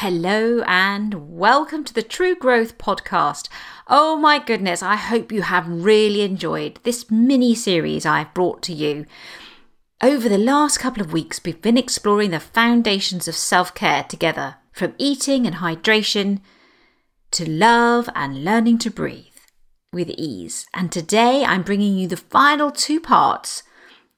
Hello and welcome to the True Growth Podcast. Oh my goodness, I hope you have really enjoyed this mini series I've brought to you. Over the last couple of weeks, we've been exploring the foundations of self care together, from eating and hydration to love and learning to breathe with ease. And today I'm bringing you the final two parts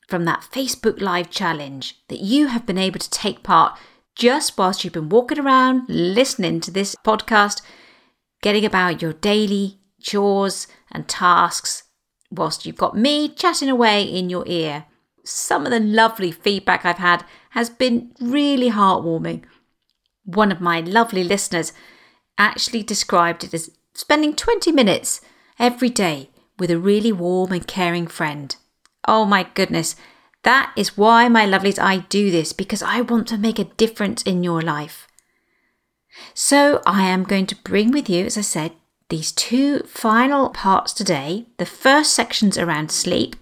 from that Facebook Live challenge that you have been able to take part just whilst you've been walking around listening to this podcast, getting about your daily chores and tasks, whilst you've got me chatting away in your ear. Some of the lovely feedback I've had has been really heartwarming. One of my lovely listeners actually described it as spending 20 minutes every day with a really warm and caring friend. Oh my goodness, that is why, my lovelies, I do this because I want to make a difference in your life. So, I am going to bring with you, as I said, these two final parts today. The first section's around sleep,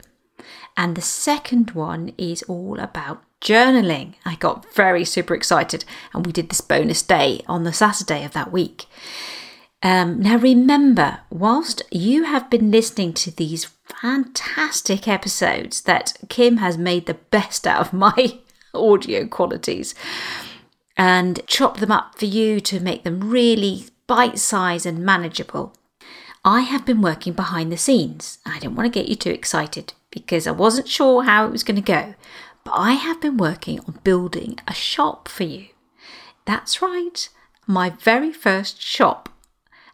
and the second one is all about journaling. I got very super excited, and we did this bonus day on the Saturday of that week. Um, now, remember, whilst you have been listening to these fantastic episodes that Kim has made the best out of my audio qualities and chopped them up for you to make them really bite sized and manageable, I have been working behind the scenes. I didn't want to get you too excited because I wasn't sure how it was going to go, but I have been working on building a shop for you. That's right, my very first shop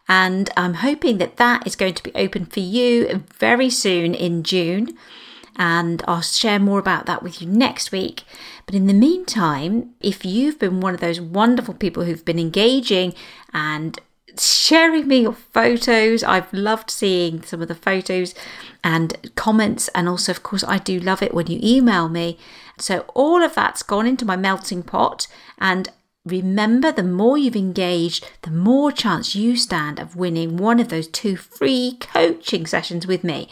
and I'm hoping that that is going to be open for you very soon in June. And I'll share more about that with you next week. But in the meantime, if you've been one of those wonderful people who've been engaging and sharing me your photos. I've loved seeing some of the photos and comments. And also, of course, I do love it when you email me. So, all of that's gone into my melting pot. And Remember, the more you've engaged, the more chance you stand of winning one of those two free coaching sessions with me.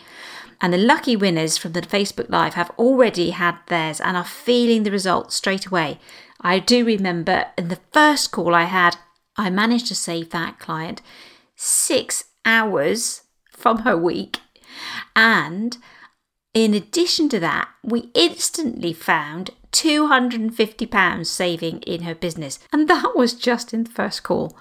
And the lucky winners from the Facebook Live have already had theirs and are feeling the results straight away. I do remember in the first call I had, I managed to save that client six hours from her week. And in addition to that, we instantly found £250 saving in her business. And that was just in the first call.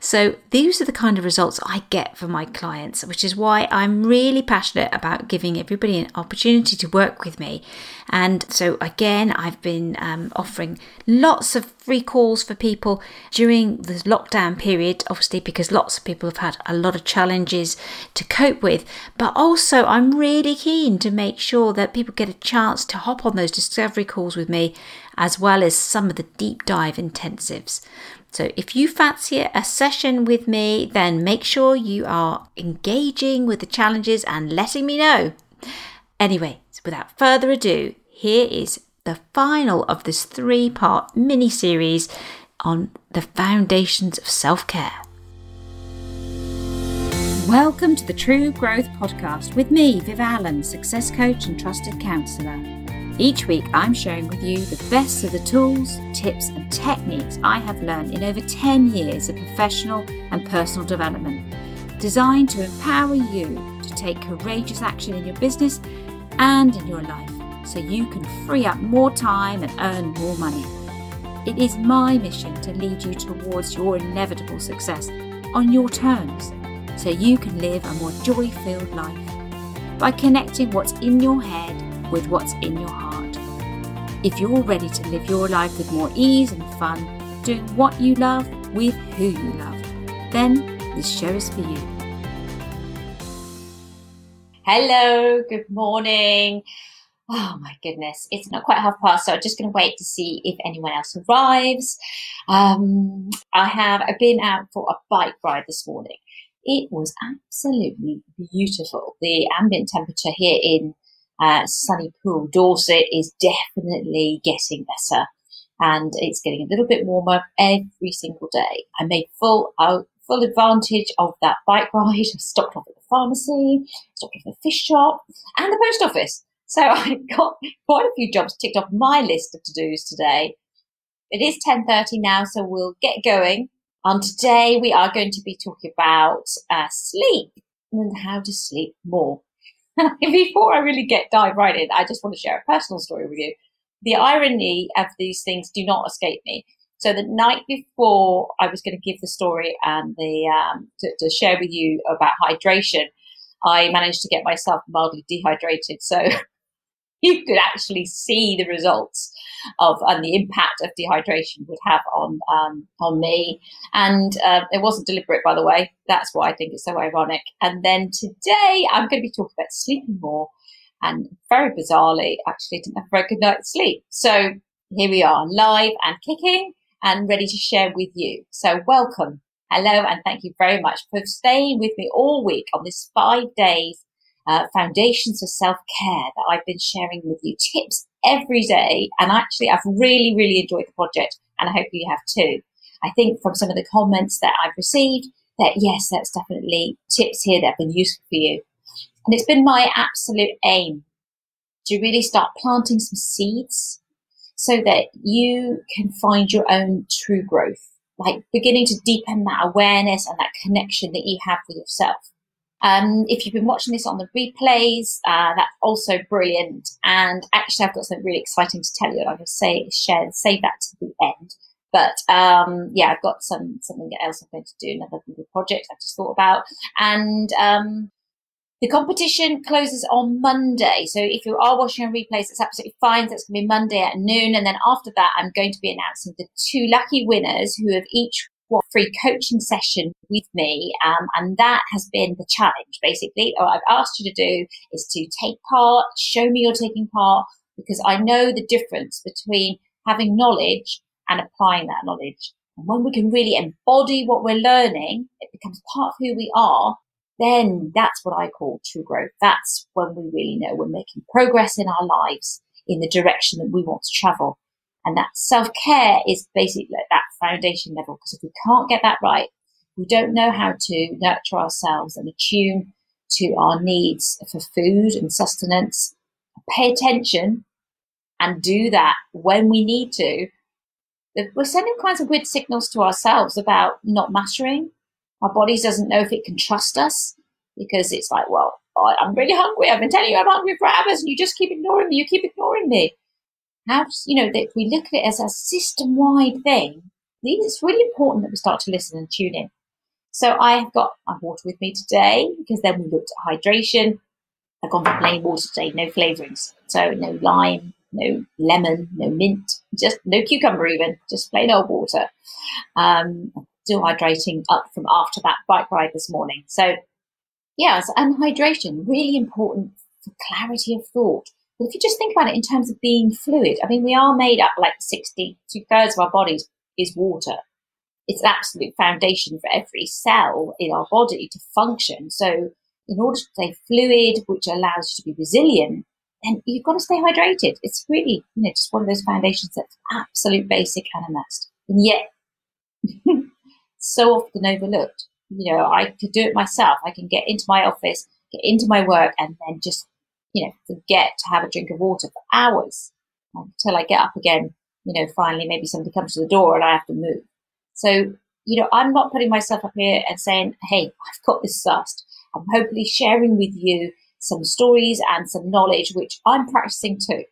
So these are the kind of results I get for my clients, which is why I'm really passionate about giving everybody an opportunity to work with me. And so again, I've been um, offering lots of free calls for people during the lockdown period, obviously, because lots of people have had a lot of challenges to cope with. But also, I'm really keen to make sure that people get a chance to hop on those discovery calls with me, as well as some of the deep dive intensives. So, if you fancy a session with me, then make sure you are engaging with the challenges and letting me know. Anyway, so without further ado, here is the final of this three part mini series on the foundations of self care. Welcome to the True Growth Podcast with me, Viv Allen, success coach and trusted counsellor. Each week, I'm sharing with you the best of the tools, tips, and techniques I have learned in over 10 years of professional and personal development, designed to empower you to take courageous action in your business and in your life so you can free up more time and earn more money. It is my mission to lead you towards your inevitable success on your terms so you can live a more joy filled life by connecting what's in your head with what's in your heart. If you're ready to live your life with more ease and fun, doing what you love with who you love, then this show is for you. Hello, good morning. Oh my goodness, it's not quite half past, so I'm just going to wait to see if anyone else arrives. Um, I have been out for a bike ride this morning. It was absolutely beautiful. The ambient temperature here in uh, sunny Poole, Dorset is definitely getting better and it's getting a little bit warmer every single day. I made full out, full advantage of that bike ride. I stopped off at the pharmacy, stopped off at the fish shop and the post office. So I got quite a few jobs ticked off my list of to-dos today. It is 10.30 now, so we'll get going And today we are going to be talking about uh, sleep and how to sleep more. Before I really get dive right in, I just want to share a personal story with you. The irony of these things do not escape me. So the night before I was going to give the story and the um, to, to share with you about hydration, I managed to get myself mildly dehydrated. So you could actually see the results of and the impact of dehydration would have on um, on me. And uh, it wasn't deliberate, by the way. That's why I think it's so ironic. And then today I'm going to be talking about sleeping more. And very bizarrely, actually, didn't have a very good night's sleep. So here we are, live and kicking and ready to share with you. So welcome. Hello, and thank you very much for staying with me all week on this five days uh, foundations of self care that I've been sharing with you tips every day. And actually, I've really, really enjoyed the project, and I hope you have too. I think from some of the comments that I've received that yes, that's definitely tips here that have been useful for you. And it's been my absolute aim to really start planting some seeds so that you can find your own true growth, like beginning to deepen that awareness and that connection that you have with yourself. Um, if you've been watching this on the replays, uh, that's also brilliant. And actually, I've got something really exciting to tell you. I'm going to say, share, save that to the end. But um, yeah, I've got some something else I'm going to do, another little project I've just thought about. And um, the competition closes on Monday. So if you are watching on replays, it's absolutely fine. That's going to be Monday at noon. And then after that, I'm going to be announcing the two lucky winners who have each what free coaching session with me. Um, and that has been the challenge, basically. What I've asked you to do is to take part, show me you're taking part, because I know the difference between having knowledge and applying that knowledge. And when we can really embody what we're learning, it becomes part of who we are. Then that's what I call true growth. That's when we really know we're making progress in our lives in the direction that we want to travel. And that self care is basically like that foundation level. Because if we can't get that right, we don't know how to nurture ourselves and attune to our needs for food and sustenance, pay attention and do that when we need to. We're sending kinds of weird signals to ourselves about not mastering. Our body doesn't know if it can trust us because it's like, well, I'm really hungry. I've been telling you I'm hungry for hours and you just keep ignoring me. You keep ignoring me how, you know, that we look at it as a system wide thing, it's really important that we start to listen and tune in. So I have got my water with me today because then we looked at hydration. I've gone for plain water today, no flavourings. So no lime, no lemon, no mint, just no cucumber even, just plain old water. Um, still hydrating up from after that bike ride this morning. So yes, and hydration, really important for clarity of thought. But if you just think about it in terms of being fluid, I mean, we are made up like 60, two thirds of our bodies is water. It's an absolute foundation for every cell in our body to function. So in order to stay fluid, which allows you to be resilient, then you've got to stay hydrated. It's really, you know, just one of those foundations that's absolute basic and a must. And yet, so often overlooked. You know, I could do it myself. I can get into my office, get into my work, and then just you know, forget to have a drink of water for hours until I get up again. You know, finally, maybe somebody comes to the door and I have to move. So, you know, I'm not putting myself up here and saying, hey, I've got this sussed. I'm hopefully sharing with you some stories and some knowledge, which I'm practicing too.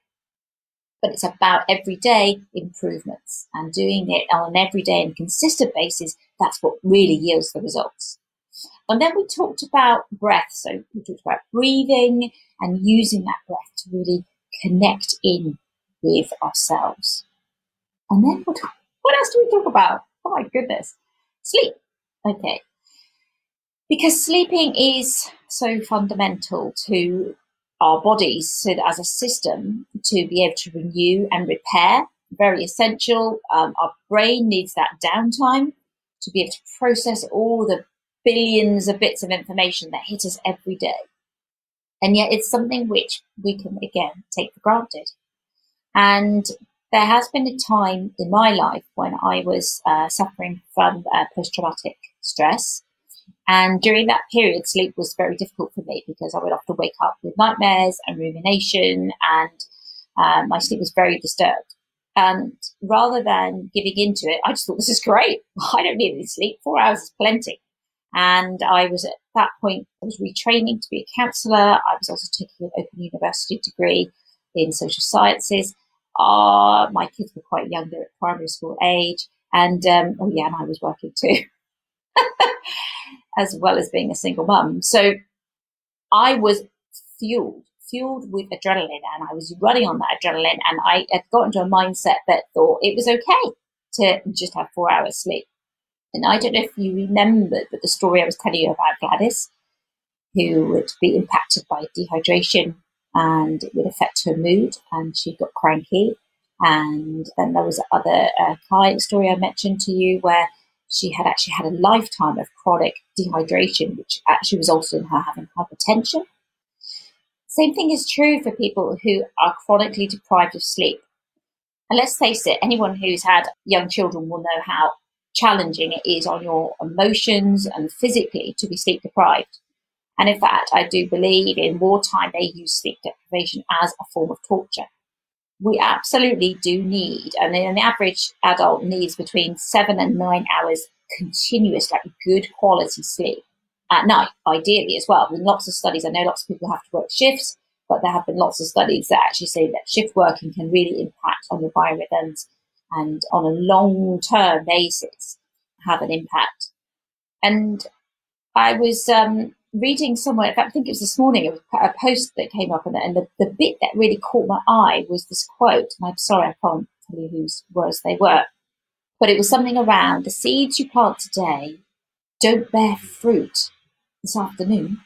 But it's about everyday improvements and doing it on an everyday and consistent basis. That's what really yields the results. And then we talked about breath. So we talked about breathing and using that breath to really connect in with ourselves. And then what, what else do we talk about? Oh my goodness. Sleep. Okay. Because sleeping is so fundamental to our bodies so as a system to be able to renew and repair. Very essential. Um, our brain needs that downtime to be able to process all the billions of bits of information that hit us every day. And yet it's something which we can, again, take for granted. And there has been a time in my life when I was uh, suffering from uh, post traumatic stress. And during that period, sleep was very difficult for me because I would often wake up with nightmares and rumination, and uh, my sleep was very disturbed. And rather than giving into it, I just thought, this is great. I don't need any sleep. Four hours is plenty. And I was at that point, I was retraining to be a counsellor. I was also taking an open university degree in social sciences. Uh, my kids were quite young, they were at primary school age. And, um, oh yeah, and I was working too, as well as being a single mum. So I was fueled, fueled with adrenaline and I was running on that adrenaline and I had got into a mindset that thought it was okay to just have four hours sleep. And I don't know if you remembered, but the story I was telling you about Gladys, who would be impacted by dehydration and it would affect her mood and she got cranky. And then there was other uh, client story I mentioned to you where she had actually had a lifetime of chronic dehydration, which actually resulted in her having hypertension. Same thing is true for people who are chronically deprived of sleep. And let's face it, anyone who's had young children will know how challenging it is on your emotions and physically to be sleep deprived. And in fact, I do believe in wartime they use sleep deprivation as a form of torture. We absolutely do need, and an average adult needs between seven and nine hours continuous, like good quality sleep at night, ideally as well. With lots of studies, I know lots of people have to work shifts, but there have been lots of studies that actually say that shift working can really impact on your biorhythms and on a long term basis have an impact. And I was um, reading somewhere, in fact, I think it was this morning, was a post that came up, and, and the, the bit that really caught my eye was this quote. And I'm sorry, I can't tell you whose words they were, but it was something around the seeds you plant today don't bear fruit this afternoon.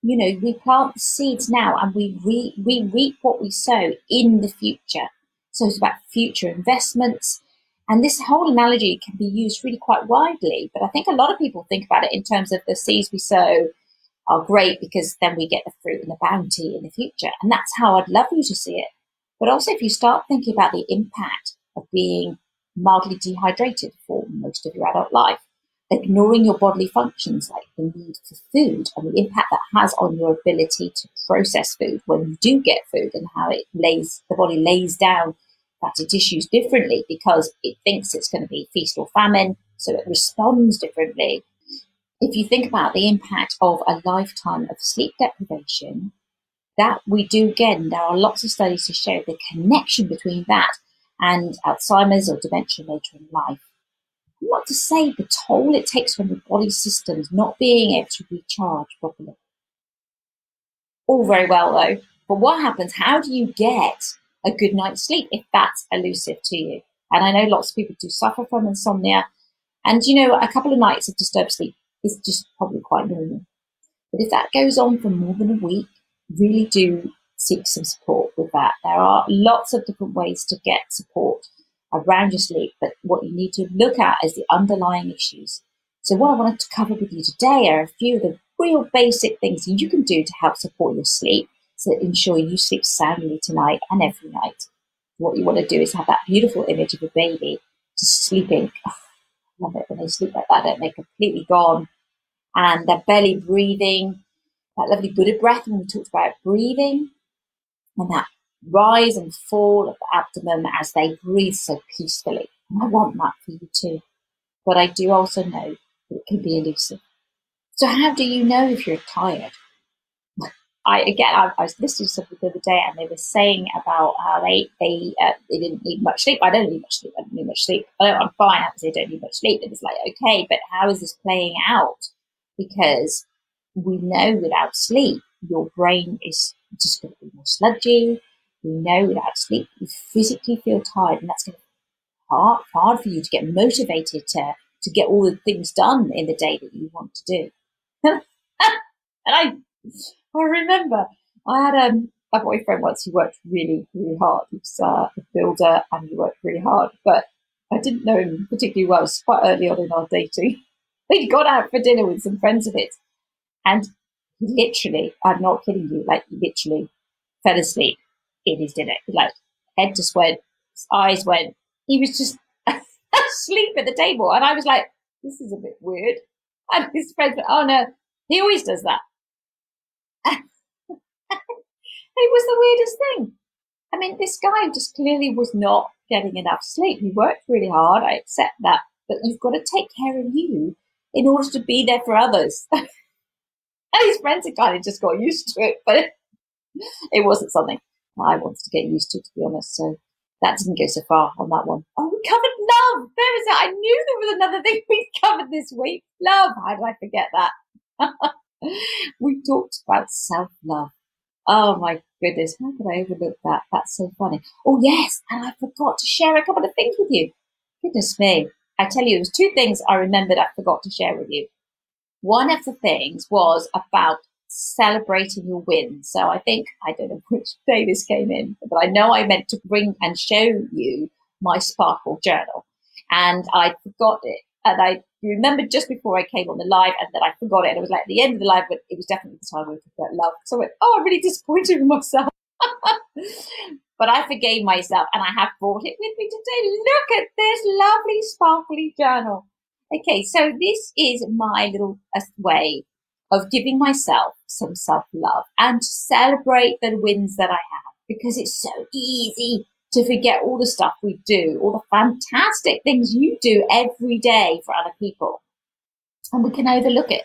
You know, we plant the seeds now and we, re- we reap what we sow in the future. So it's about future investments. And this whole analogy can be used really quite widely, but I think a lot of people think about it in terms of the seeds we sow are great because then we get the fruit and the bounty in the future. And that's how I'd love you to see it. But also, if you start thinking about the impact of being mildly dehydrated for most of your adult life, ignoring your bodily functions like the need for food and the impact that has on your ability to process food when you do get food and how it lays the body lays down fatty tissues differently because it thinks it's going to be feast or famine, so it responds differently. If you think about the impact of a lifetime of sleep deprivation, that we do again, there are lots of studies to show the connection between that and Alzheimer's or dementia later in life. Not to say the toll it takes on the body systems not being able to recharge properly. All very well though, but what happens? How do you get a good night's sleep if that's elusive to you. And I know lots of people do suffer from insomnia. And, you know, a couple of nights of disturbed sleep is just probably quite normal. But if that goes on for more than a week, really do seek some support with that. There are lots of different ways to get support around your sleep, but what you need to look at is the underlying issues. So, what I wanted to cover with you today are a few of the real basic things you can do to help support your sleep to ensure you sleep soundly tonight and every night. What you want to do is have that beautiful image of a baby just sleeping. Oh, I love it when they sleep like that, and they're completely gone. And their belly breathing, that lovely Buddha breath when we talked about breathing, and that rise and fall of the abdomen as they breathe so peacefully. And I want that for you too. But I do also know that it can be elusive. So how do you know if you're tired? I again, I, I, was listening to something the other day, and they were saying about how they they uh, they didn't need much sleep. I don't need much sleep. I don't need much sleep. Oh, I'm fine. I don't need much sleep. And it's like okay, but how is this playing out? Because we know without sleep, your brain is just going to be more sludgy. We know without sleep, you physically feel tired, and that's going to be hard hard for you to get motivated to to get all the things done in the day that you want to do. and I I remember I had um, a boyfriend once who worked really, really hard. He was uh, a builder and he worked really hard, but I didn't know him particularly well. It was quite early on in our dating. He'd gone out for dinner with some friends of his, and literally, I'm not kidding you, like literally fell asleep in his dinner. Like head just went, his eyes went. He was just asleep at the table, and I was like, "This is a bit weird." And his friends went, "Oh no, he always does that." It was the weirdest thing. I mean, this guy just clearly was not getting enough sleep. He worked really hard. I accept that. But you've got to take care of you in order to be there for others. and his friends had kind of just got used to it, but it wasn't something I wanted to get used to, to be honest. So that didn't go so far on that one. Oh, we covered love. There was, I knew there was another thing we covered this week. Love. How did I forget that? we talked about self love. Oh my goodness, how could I overlook that? That's so funny. Oh yes, and I forgot to share a couple of things with you. Goodness me. I tell you, it was two things I remembered I forgot to share with you. One of the things was about celebrating your wins. So I think, I don't know which day this came in, but I know I meant to bring and show you my Sparkle journal. And I forgot it. And I remembered just before I came on the live and then I forgot it. And it was like at the end of the live, but it was definitely the time we talked about love. So I went, oh, I'm really disappointed with myself. but I forgave myself and I have brought it with me today. Look at this lovely sparkly journal. Okay, so this is my little uh, way of giving myself some self love and to celebrate the wins that I have because it's so easy to forget all the stuff we do, all the fantastic things you do every day for other people. And we can overlook it.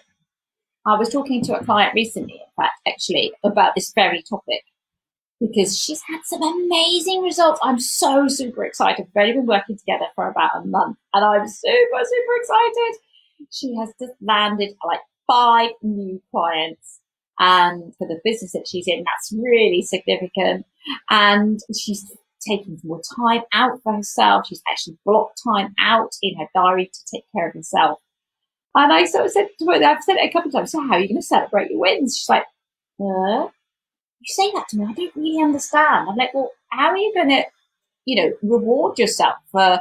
I was talking to a client recently, in fact, actually, about this very topic because she's had some amazing results. I'm so super excited. We've only been working together for about a month and I'm super, super excited. She has just landed like five new clients and for the business that she's in, that's really significant. And she's taking more time out for herself. She's actually blocked time out in her diary to take care of herself. And I sort of said to her, I've said it a couple of times, so how are you going to celebrate your wins? She's like, you say that to me, I don't really understand. I'm like, well, how are you going to, you know, reward yourself for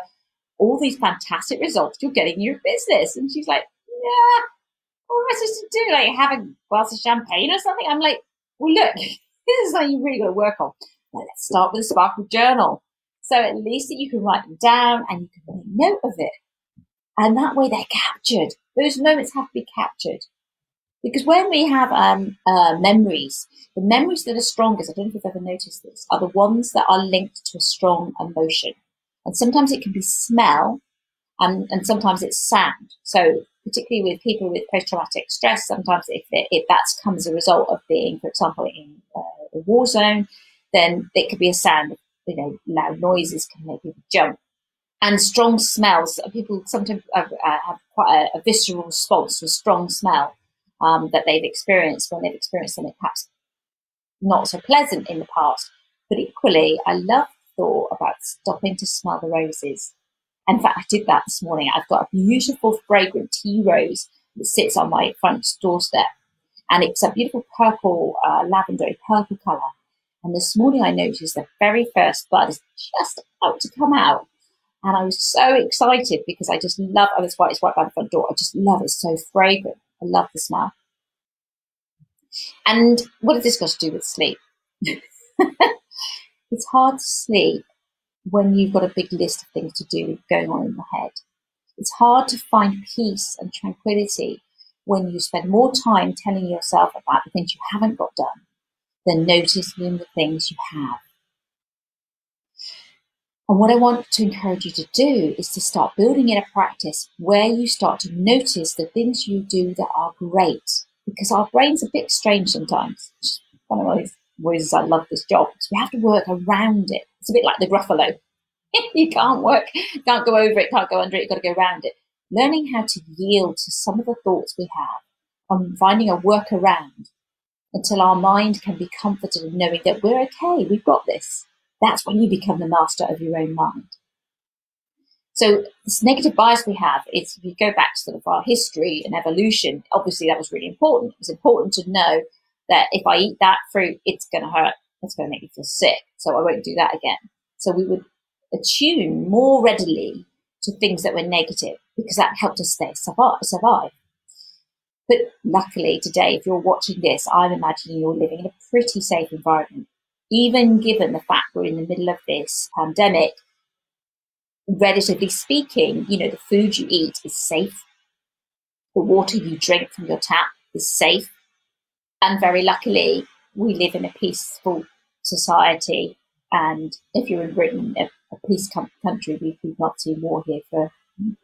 all these fantastic results you're getting in your business? And she's like, yeah, what am I supposed to do? Like have a glass of champagne or something? I'm like, well, look, this is something you really got to work on. Let's start with a sparkle journal. So at least that you can write them down and you can make note of it. And that way they're captured. Those moments have to be captured. Because when we have um, uh, memories, the memories that are strongest, I don't know if you've ever noticed this, are the ones that are linked to a strong emotion. And sometimes it can be smell and, and sometimes it's sound. So particularly with people with post-traumatic stress, sometimes if, if that comes as a result of being, for example, in uh, a war zone, then it could be a sound. You know, loud noises can make people jump. And strong smells. People sometimes have, uh, have quite a, a, visceral response to a strong smell um, that they've experienced when they've experienced something perhaps not so pleasant in the past. But equally, I love the thought about stopping to smell the roses in fact, I did that this morning. I've got a beautiful fragrant tea rose that sits on my front doorstep. And it's a beautiful purple, uh, lavendery purple colour. And this morning I noticed the very first bud is just about to come out. And I was so excited because I just love, oh, it's white, it's white by the front door. I just love it. It's so fragrant. I love the smell. And what has this got to do with sleep? it's hard to sleep when you've got a big list of things to do going on in your head. It's hard to find peace and tranquility when you spend more time telling yourself about the things you haven't got done than noticing the things you have. And what I want to encourage you to do is to start building in a practice where you start to notice the things you do that are great. Because our brain's a bit strange sometimes. One of those reasons I love this job because we have to work around it. It's a bit like the Gruffalo. you can't work, can't go over it, can't go under it, you've got to go around it. Learning how to yield to some of the thoughts we have and finding a workaround until our mind can be comforted in knowing that we're okay, we've got this. That's when you become the master of your own mind. So this negative bias we have is if you go back to sort of our history and evolution, obviously that was really important. It was important to know that if I eat that fruit, it's going to hurt. It's going to make me feel sick. So I won't do that again. So we would attune more readily to things that were negative because that helped us stay survive. But luckily today, if you're watching this, I'm imagining you're living in a pretty safe environment. Even given the fact we're in the middle of this pandemic, relatively speaking, you know, the food you eat is safe. The water you drink from your tap is safe. And very luckily, we live in a peaceful society And if you're in Britain, a, a peace country, we've not seen war here for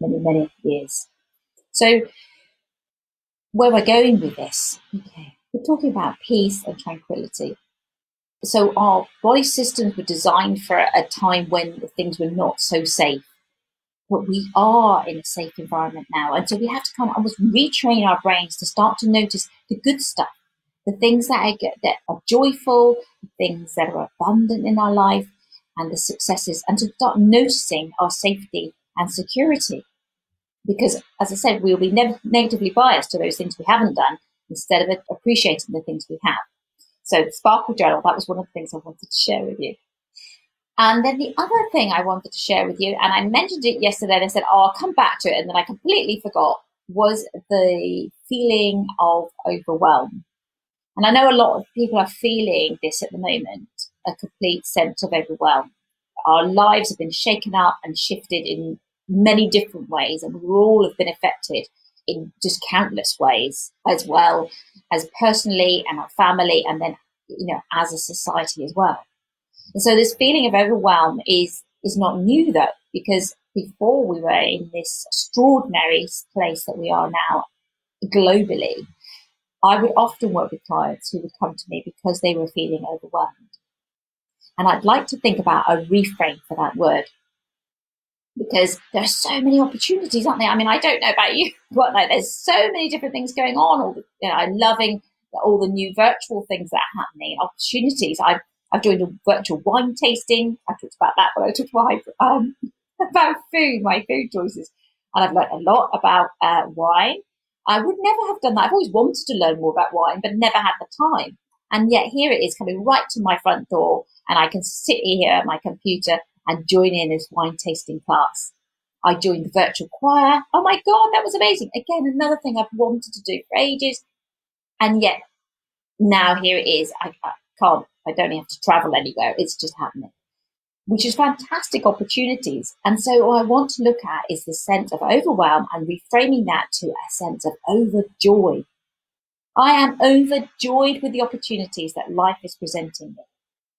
many, many years. So, where we're going with this, okay, we're talking about peace and tranquility. So, our body systems were designed for a time when things were not so safe. But we are in a safe environment now. And so we have to kind of almost retrain our brains to start to notice the good stuff, the things that are, that are joyful, the things that are abundant in our life, and the successes, and to start noticing our safety and security. Because, as I said, we'll be ne- negatively biased to those things we haven't done instead of appreciating the things we have. So, the Sparkle Journal, that was one of the things I wanted to share with you. And then the other thing I wanted to share with you, and I mentioned it yesterday and I said, oh, I'll come back to it, and then I completely forgot, was the feeling of overwhelm. And I know a lot of people are feeling this at the moment a complete sense of overwhelm. Our lives have been shaken up and shifted in many different ways, and we all have been affected in just countless ways, as well as personally and our family, and then you know as a society as well. And so this feeling of overwhelm is is not new though, because before we were in this extraordinary place that we are now globally, I would often work with clients who would come to me because they were feeling overwhelmed. And I'd like to think about a reframe for that word because there are so many opportunities, aren't there? I mean, I don't know about you, but like there's so many different things going on. All the, you know, I'm loving all the new virtual things that are happening, opportunities. I've I've joined a virtual wine tasting. I talked about that when I talked about um, about food, my food choices, and I've learned a lot about uh, wine. I would never have done that. I've always wanted to learn more about wine, but never had the time. And yet here it is coming right to my front door, and I can sit here at my computer and join in this wine tasting class. I joined the virtual choir. Oh my God, that was amazing. Again, another thing I've wanted to do for ages. And yet now here it is. I, I can't, I don't have to travel anywhere. It's just happening, which is fantastic opportunities. And so what I want to look at is the sense of overwhelm and reframing that to a sense of overjoy. I am overjoyed with the opportunities that life is presenting me.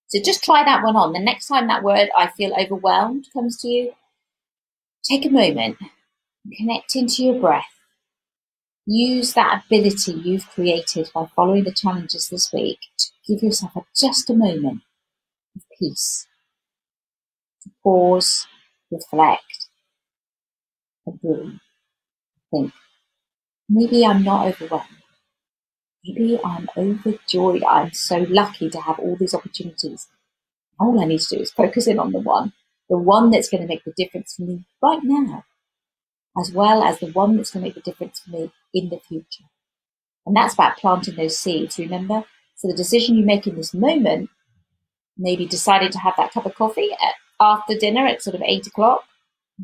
So just try that one on. The next time that word I feel overwhelmed comes to you, take a moment, connect into your breath. Use that ability you've created by following the challenges this week to give yourself a, just a moment of peace. To pause, reflect, and breathe. Think, maybe I'm not overwhelmed maybe I'm overjoyed. I'm so lucky to have all these opportunities. All I need to do is focus in on the one, the one that's going to make the difference for me right now, as well as the one that's going to make the difference for me in the future. And that's about planting those seeds, remember? So the decision you make in this moment, maybe deciding to have that cup of coffee at, after dinner at sort of eight o'clock,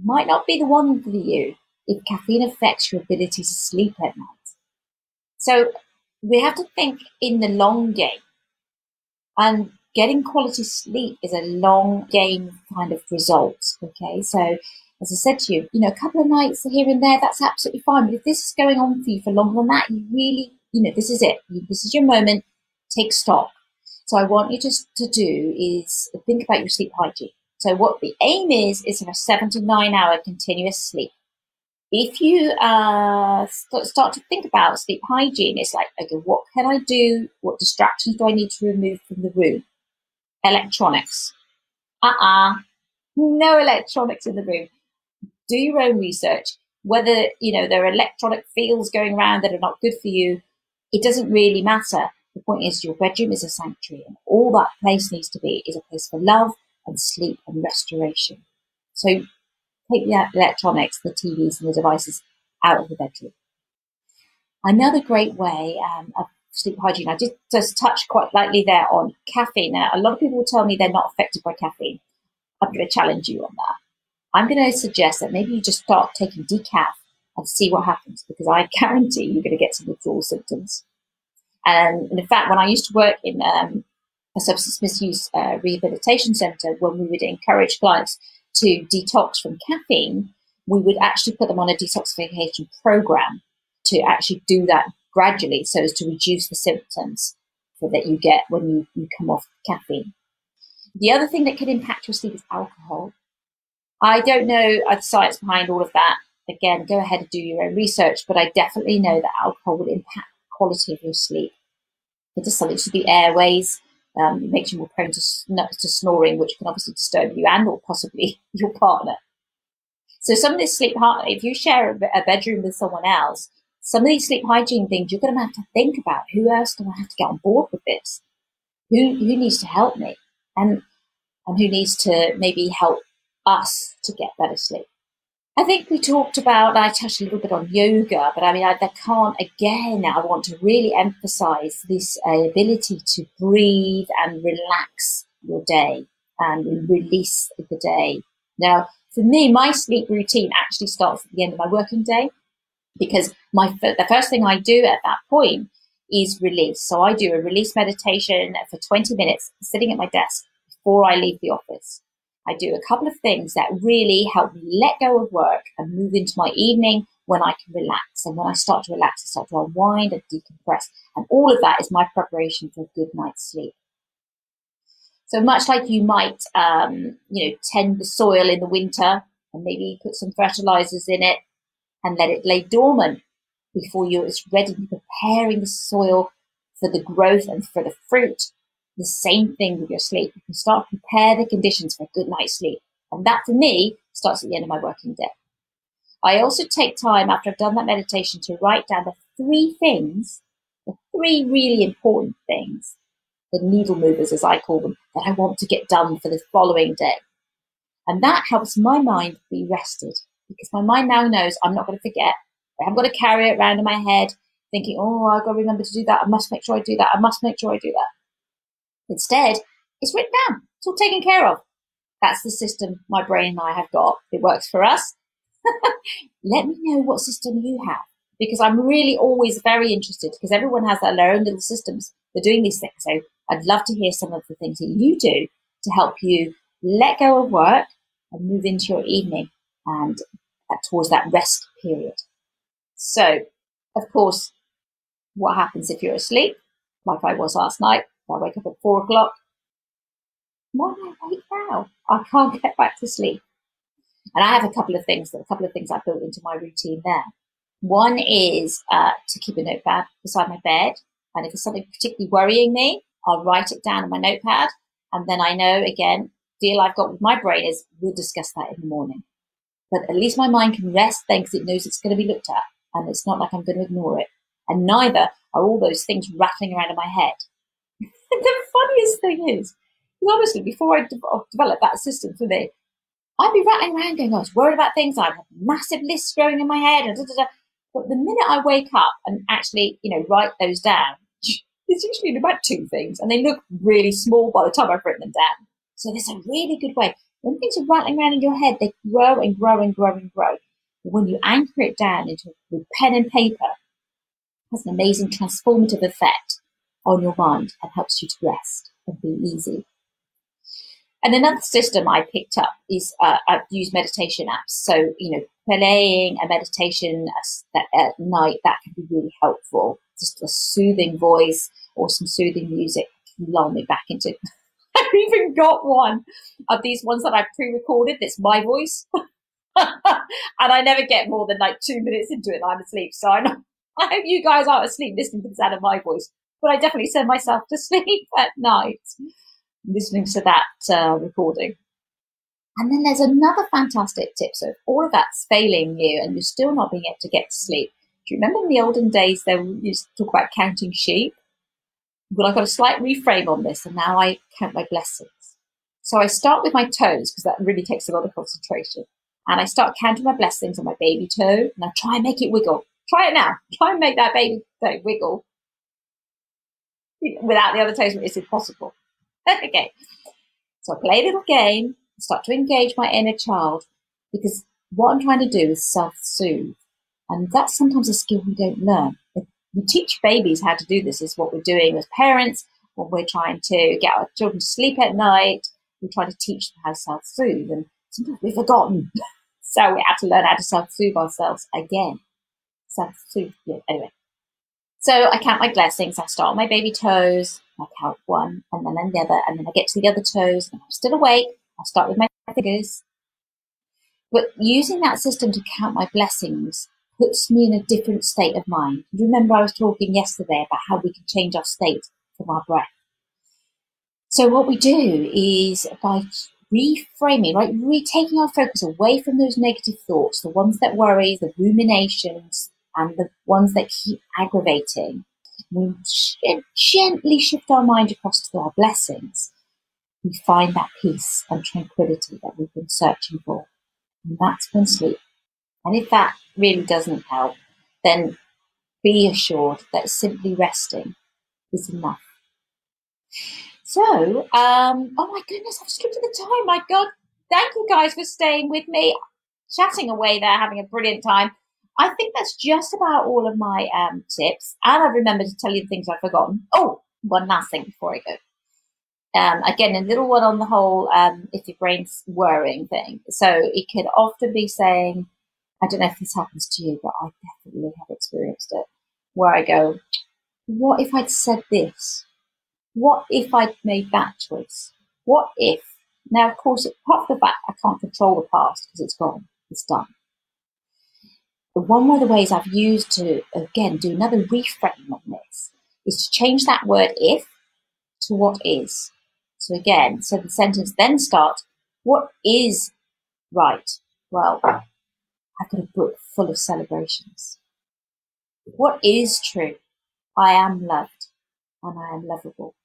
might not be the one for you if caffeine affects your ability to sleep at night. So we have to think in the long game. And getting quality sleep is a long game kind of result. Okay. So as I said to you, you know, a couple of nights here and there, that's absolutely fine. But if this is going on for you for longer than that, you really, you know, this is it. This is your moment. Take stock. So I want you to, to do is think about your sleep hygiene. So what the aim is, is a seven to nine hour continuous sleep if you uh, start to think about sleep hygiene, it's like, okay, what can I do? What distractions do I need to remove from the room? Electronics. Uh-uh. No electronics in the room. Do your own research. Whether, you know, there are electronic fields going around that are not good for you, it doesn't really matter. The point is your bedroom is a sanctuary and all that place needs to be is a place for love and sleep and restoration. So take the electronics, the TVs and the devices out of the bedroom. Another great way um, of sleep hygiene, I did just touch quite lightly there on caffeine. Now, a lot of people will tell me they're not affected by caffeine. I'm going to challenge you on that. I'm going to suggest that maybe you just start taking decaf and see what happens because I guarantee you're going to get some withdrawal symptoms. And, in fact, when I used to work in um, a substance misuse uh, rehabilitation center, when we would encourage clients to detox from caffeine, we would actually put them on a detoxification program to actually do that gradually so as to reduce the symptoms that you get when you, you come off caffeine. The other thing that can impact your sleep is alcohol. I don't know uh, the science behind all of that. Again, go ahead and do your own research, but I definitely know that alcohol will impact the quality of your sleep. It does something to the airways. Um, it makes you more prone to, to snoring, which can obviously disturb you and or possibly your partner. So some of this sleep, if you share a bedroom with someone else, some of these sleep hygiene things you're going to have to think about. Who else do I have to get on board with this? Who who needs to help me, and and who needs to maybe help us to get better sleep? I think we talked about, I touched a little bit on yoga, but I mean, I, I can't, again, I want to really emphasize this uh, ability to breathe and relax your day and release the day. Now, for me, my sleep routine actually starts at the end of my working day because my the first thing I do at that point is release. So I do a release meditation for 20 minutes sitting at my desk before I leave the office. I do a couple of things that really help me let go of work and move into my evening when I can relax. And when I start to relax, I start to unwind and decompress. And all of that is my preparation for a good night's sleep. So much like you might, um, you know, tend the soil in the winter and maybe put some fertilizers in it and let it lay dormant before you're ready, preparing the soil for the growth and for the fruit. The same thing with your sleep. You can start prepare the conditions for a good night's sleep. And that for me starts at the end of my working day. I also take time after I've done that meditation to write down the three things, the three really important things, the needle movers as I call them, that I want to get done for the following day. And that helps my mind be rested because my mind now knows I'm not going to forget. I haven't got to carry it around in my head thinking, oh, I've got to remember to do that. I must make sure I do that. I must make sure I do that. Instead, it's written down. It's all taken care of. That's the system my brain and I have got. It works for us. Let me know what system you have because I'm really always very interested because everyone has their own little systems for doing these things. So I'd love to hear some of the things that you do to help you let go of work and move into your evening and uh, towards that rest period. So, of course, what happens if you're asleep, like I was last night? I wake up at four o'clock. Why am I awake now? I can't get back to sleep. And I have a couple of things, a couple of things I built into my routine there. One is uh, to keep a notepad beside my bed. And if it's something particularly worrying me, I'll write it down on my notepad. And then I know, again, deal I've got with my brain is we'll discuss that in the morning. But at least my mind can rest then because it knows it's going to be looked at. And it's not like I'm going to ignore it. And neither are all those things rattling around in my head the funniest thing is, honestly, before I de- oh, developed that system for me, I'd be rattling around going, oh, I was worried about things. I'd have massive lists growing in my head. And da, da, da. But the minute I wake up and actually, you know, write those down, it's usually about two things and they look really small by the time I've written them down. So there's a really good way. When things are rattling around in your head, they grow and grow and grow and grow. But when you anchor it down into with pen and paper, it has an amazing transformative effect on your mind and helps you to rest and be easy. And another system I picked up is uh, I've used meditation apps. So, you know, playing a meditation at, at night, that can be really helpful. Just a soothing voice or some soothing music can lull me back into. I've even got one of these ones that I've pre-recorded. That's my voice. and I never get more than like two minutes into it and I'm asleep. So I I hope you guys aren't asleep listening to the sound of my voice but I definitely send myself to sleep at night listening to that uh, recording. And then there's another fantastic tip. So if all of that's failing you and you're still not being able to get to sleep, do you remember in the olden days they used to talk about counting sheep? Well, I've got a slight reframe on this, and now I count my blessings. So I start with my toes because that really takes a lot of concentration. And I start counting my blessings on my baby toe, and I try and make it wiggle. Try it now. Try and make that baby toe wiggle without the other toes, it's impossible. okay. So I play a little game, start to engage my inner child because what I'm trying to do is self soothe. And that's sometimes a skill we don't learn. We teach babies how to do this, is what we're doing as parents when we're trying to get our children to sleep at night. We try to teach them how to self soothe, and sometimes we've forgotten. so we have to learn how to self soothe ourselves again. Self soothe, yeah, anyway. So I count my blessings. I start on my baby toes. I count one, and then the other, and then I get to the other toes, and I'm still awake. I start with my fingers. But using that system to count my blessings puts me in a different state of mind. Remember, I was talking yesterday about how we can change our state from our breath. So, what we do is by reframing, right, re taking our focus away from those negative thoughts, the ones that worry, the ruminations, and the ones that keep aggravating, we gently shift our mind across to our blessings. We find that peace and tranquility that we've been searching for. And that's when sleep. And if that really doesn't help, then be assured that simply resting is enough. So, um, oh my goodness, I've skipped the time. My God, thank you guys for staying with me, chatting away there, having a brilliant time. I think that's just about all of my um, tips. And I've remembered to tell you the things I've forgotten. Oh, one last thing before I go. Um, again, a little one on the whole, um, if your brain's worrying thing. So it could often be saying, I don't know if this happens to you, but I definitely have experienced it, where I go, what if I'd said this? What if I'd made that choice? What if? Now, of course, apart from the fact I can't control the past because it's gone, it's done. But one of the ways I've used to, again, do another reframe on this is to change that word if to what is. So again, so the sentence then starts, what is right? Well, I've got a book full of celebrations. What is true? I am loved and I am lovable.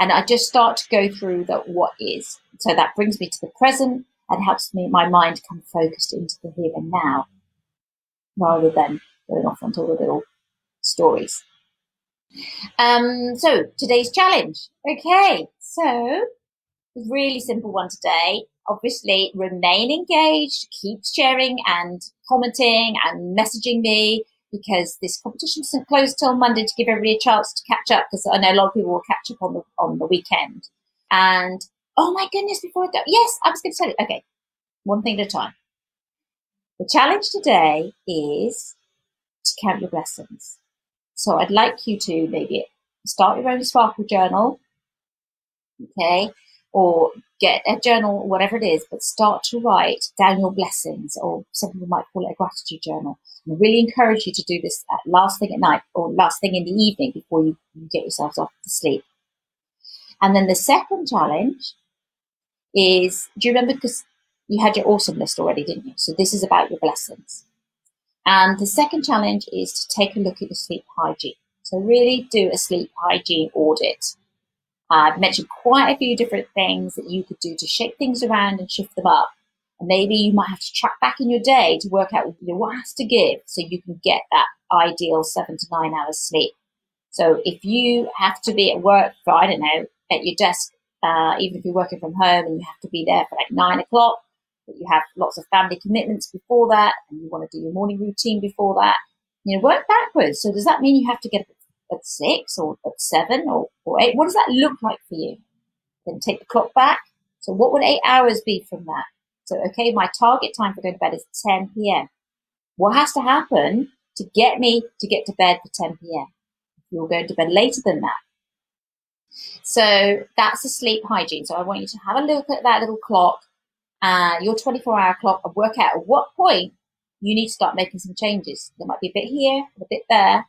And I just start to go through that what is. So that brings me to the present and helps me my mind come focused into the here and now rather than going off onto the little stories. Um, so today's challenge. Okay, so really simple one today. Obviously, remain engaged, keep sharing and commenting and messaging me because this competition isn't closed till Monday to give everybody a chance to catch up because I know a lot of people will catch up on the on the weekend. And oh my goodness, before I go, yes, I was going to tell you. Okay, one thing at a time. The challenge today is to count your blessings. So I'd like you to maybe start your own sparkle journal, okay, or get a journal, whatever it is, but start to write down your blessings, or some people might call it a gratitude journal. I really encourage you to do this last thing at night or last thing in the evening before you, you get yourselves off to sleep. And then the second challenge is, do you remember? Because you had your awesome list already, didn't you? So this is about your blessings. And the second challenge is to take a look at your sleep hygiene. So really do a sleep hygiene audit. I've mentioned quite a few different things that you could do to shake things around and shift them up. And maybe you might have to track back in your day to work out what has to give so you can get that ideal seven to nine hours sleep. So if you have to be at work for, I don't know, at your desk, uh, even if you're working from home and you have to be there for like nine o'clock, but you have lots of family commitments before that, and you want to do your morning routine before that. You know, work backwards. So does that mean you have to get up at six or at seven or, or eight? What does that look like for you? Then take the clock back. So what would eight hours be from that? So, okay, my target time for going to bed is 10 p.m. What has to happen to get me to get to bed for 10 p.m.? You're going to bed later than that. So that's the sleep hygiene. So I want you to have a look at that little clock uh, your 24 hour clock and work out at what point you need to start making some changes. There might be a bit here, a bit there.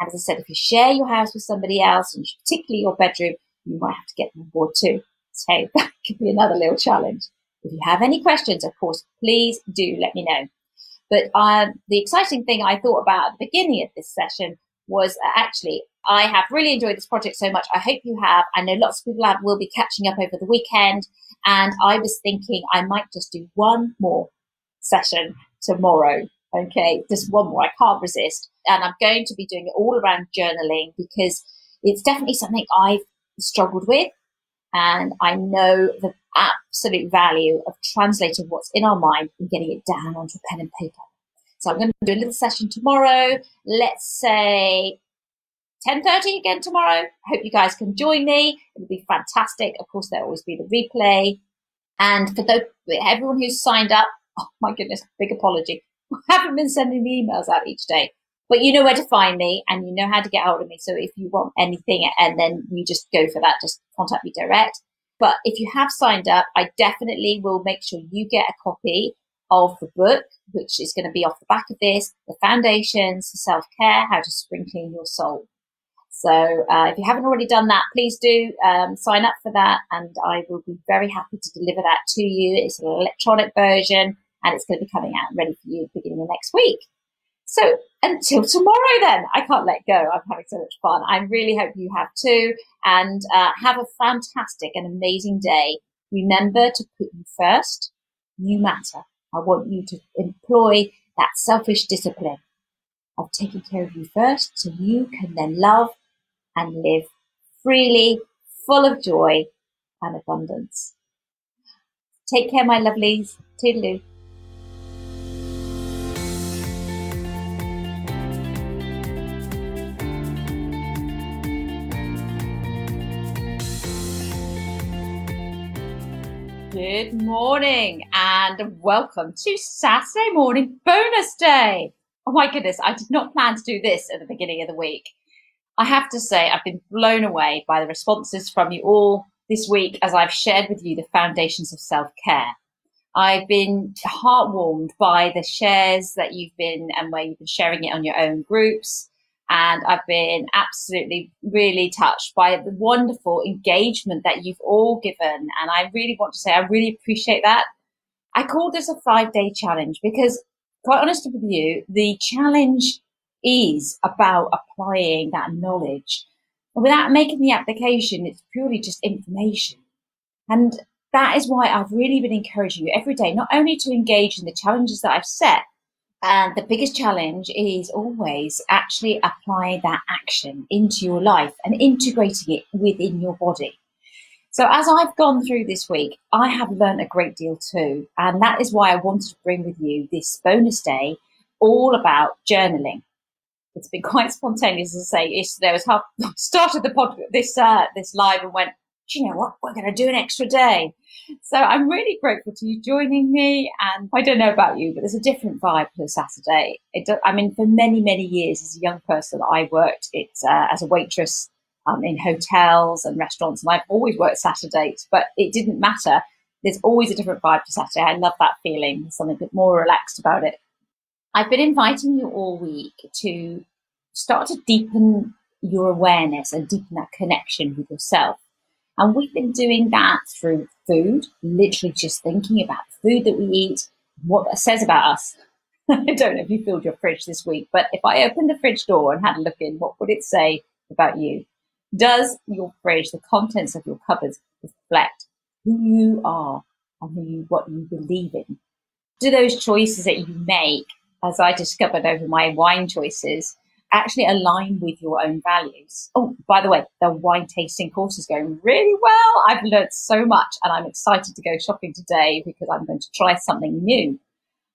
And as I said, if you share your house with somebody else, and particularly your bedroom, you might have to get them on board too. So that could be another little challenge. If you have any questions, of course, please do let me know. But uh, the exciting thing I thought about at the beginning of this session was uh, actually I have really enjoyed this project so much. I hope you have. I know lots of people have, will be catching up over the weekend. And I was thinking I might just do one more session tomorrow. Okay, just one more. I can't resist. And I'm going to be doing it all around journaling because it's definitely something I've struggled with. And I know the absolute value of translating what's in our mind and getting it down onto a pen and paper. So I'm going to do a little session tomorrow. Let's say 10.30 again tomorrow. I Hope you guys can join me. It'll be fantastic. Of course, there'll always be the replay. And for those, everyone who's signed up, oh my goodness, big apology. I haven't been sending the emails out each day. But you know where to find me and you know how to get hold of me. So if you want anything and then you just go for that, just contact me direct. But if you have signed up, I definitely will make sure you get a copy of the book, which is going to be off the back of this, The Foundations for Self Care, How to Spring Clean Your Soul. So uh, if you haven't already done that, please do um, sign up for that, and I will be very happy to deliver that to you. It's an electronic version, and it's going to be coming out ready for you beginning of next week. So until tomorrow, then I can't let go. I'm having so much fun. I really hope you have too, and uh, have a fantastic and amazing day. Remember to put you first. You matter. I want you to employ that selfish discipline of taking care of you first so you can then love and live freely, full of joy and abundance. Take care, my lovelies. Toodaloo. Good morning and welcome to Saturday morning bonus day. Oh my goodness, I did not plan to do this at the beginning of the week. I have to say, I've been blown away by the responses from you all this week as I've shared with you the foundations of self care. I've been heartwarmed by the shares that you've been and where you've been sharing it on your own groups. And I've been absolutely really touched by the wonderful engagement that you've all given. And I really want to say I really appreciate that. I call this a five day challenge because quite honestly with you, the challenge is about applying that knowledge. And without making the application, it's purely just information. And that is why I've really been encouraging you every day, not only to engage in the challenges that I've set, and the biggest challenge is always actually applying that action into your life and integrating it within your body. So as I've gone through this week, I have learned a great deal too. And that is why I wanted to bring with you this bonus day all about journaling it's been quite spontaneous to say. Yesterday I was half started the pod this uh, this live and went. Do you know what? We're going to do an extra day. So I'm really grateful to you joining me. And I don't know about you, but there's a different vibe to Saturday. I mean, for many, many years as a young person, I worked it uh, as a waitress um, in hotels and restaurants, and I've always worked Saturdays, but it didn't matter. There's always a different vibe to Saturday. I love that feeling. Something a bit more relaxed about it. I've been inviting you all week to start to deepen your awareness and deepen that connection with yourself. And we've been doing that through food, literally just thinking about the food that we eat, what it says about us. I don't know if you filled your fridge this week, but if I opened the fridge door and had a look in, what would it say about you? Does your fridge, the contents of your cupboards, reflect who you are and who you, what you believe in? Do those choices that you make as I discovered over my wine choices, actually align with your own values. Oh, by the way, the wine tasting course is going really well. I've learned so much and I'm excited to go shopping today because I'm going to try something new.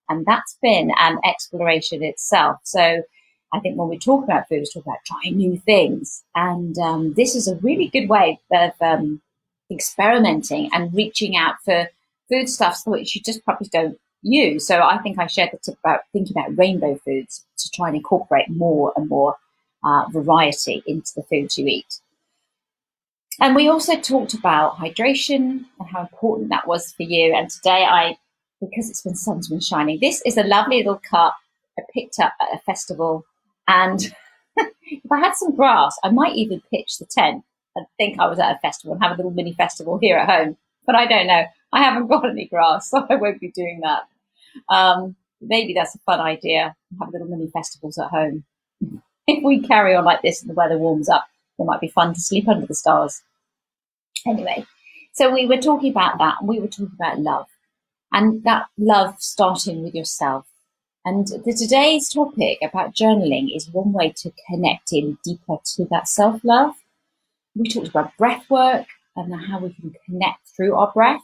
And that's been an exploration itself. So I think when we talk about food, we talk about trying new things. And um, this is a really good way of um, experimenting and reaching out for foodstuffs which you just probably don't use. So I think I shared the tip about thinking about rainbow foods try and incorporate more and more uh, variety into the foods you eat. And we also talked about hydration and how important that was for you. And today I, because it's been sun's been shining, this is a lovely little cup I picked up at a festival. And if I had some grass, I might even pitch the tent and think I was at a festival and have a little mini festival here at home. But I don't know. I haven't got any grass, so I won't be doing that. Um, maybe that's a fun idea. Have little mini festivals at home. if we carry on like this and the weather warms up, it might be fun to sleep under the stars. Anyway, so we were talking about that. We were talking about love and that love starting with yourself. And the, today's topic about journaling is one way to connect in deeper to that self love. We talked about breath work and how we can connect through our breath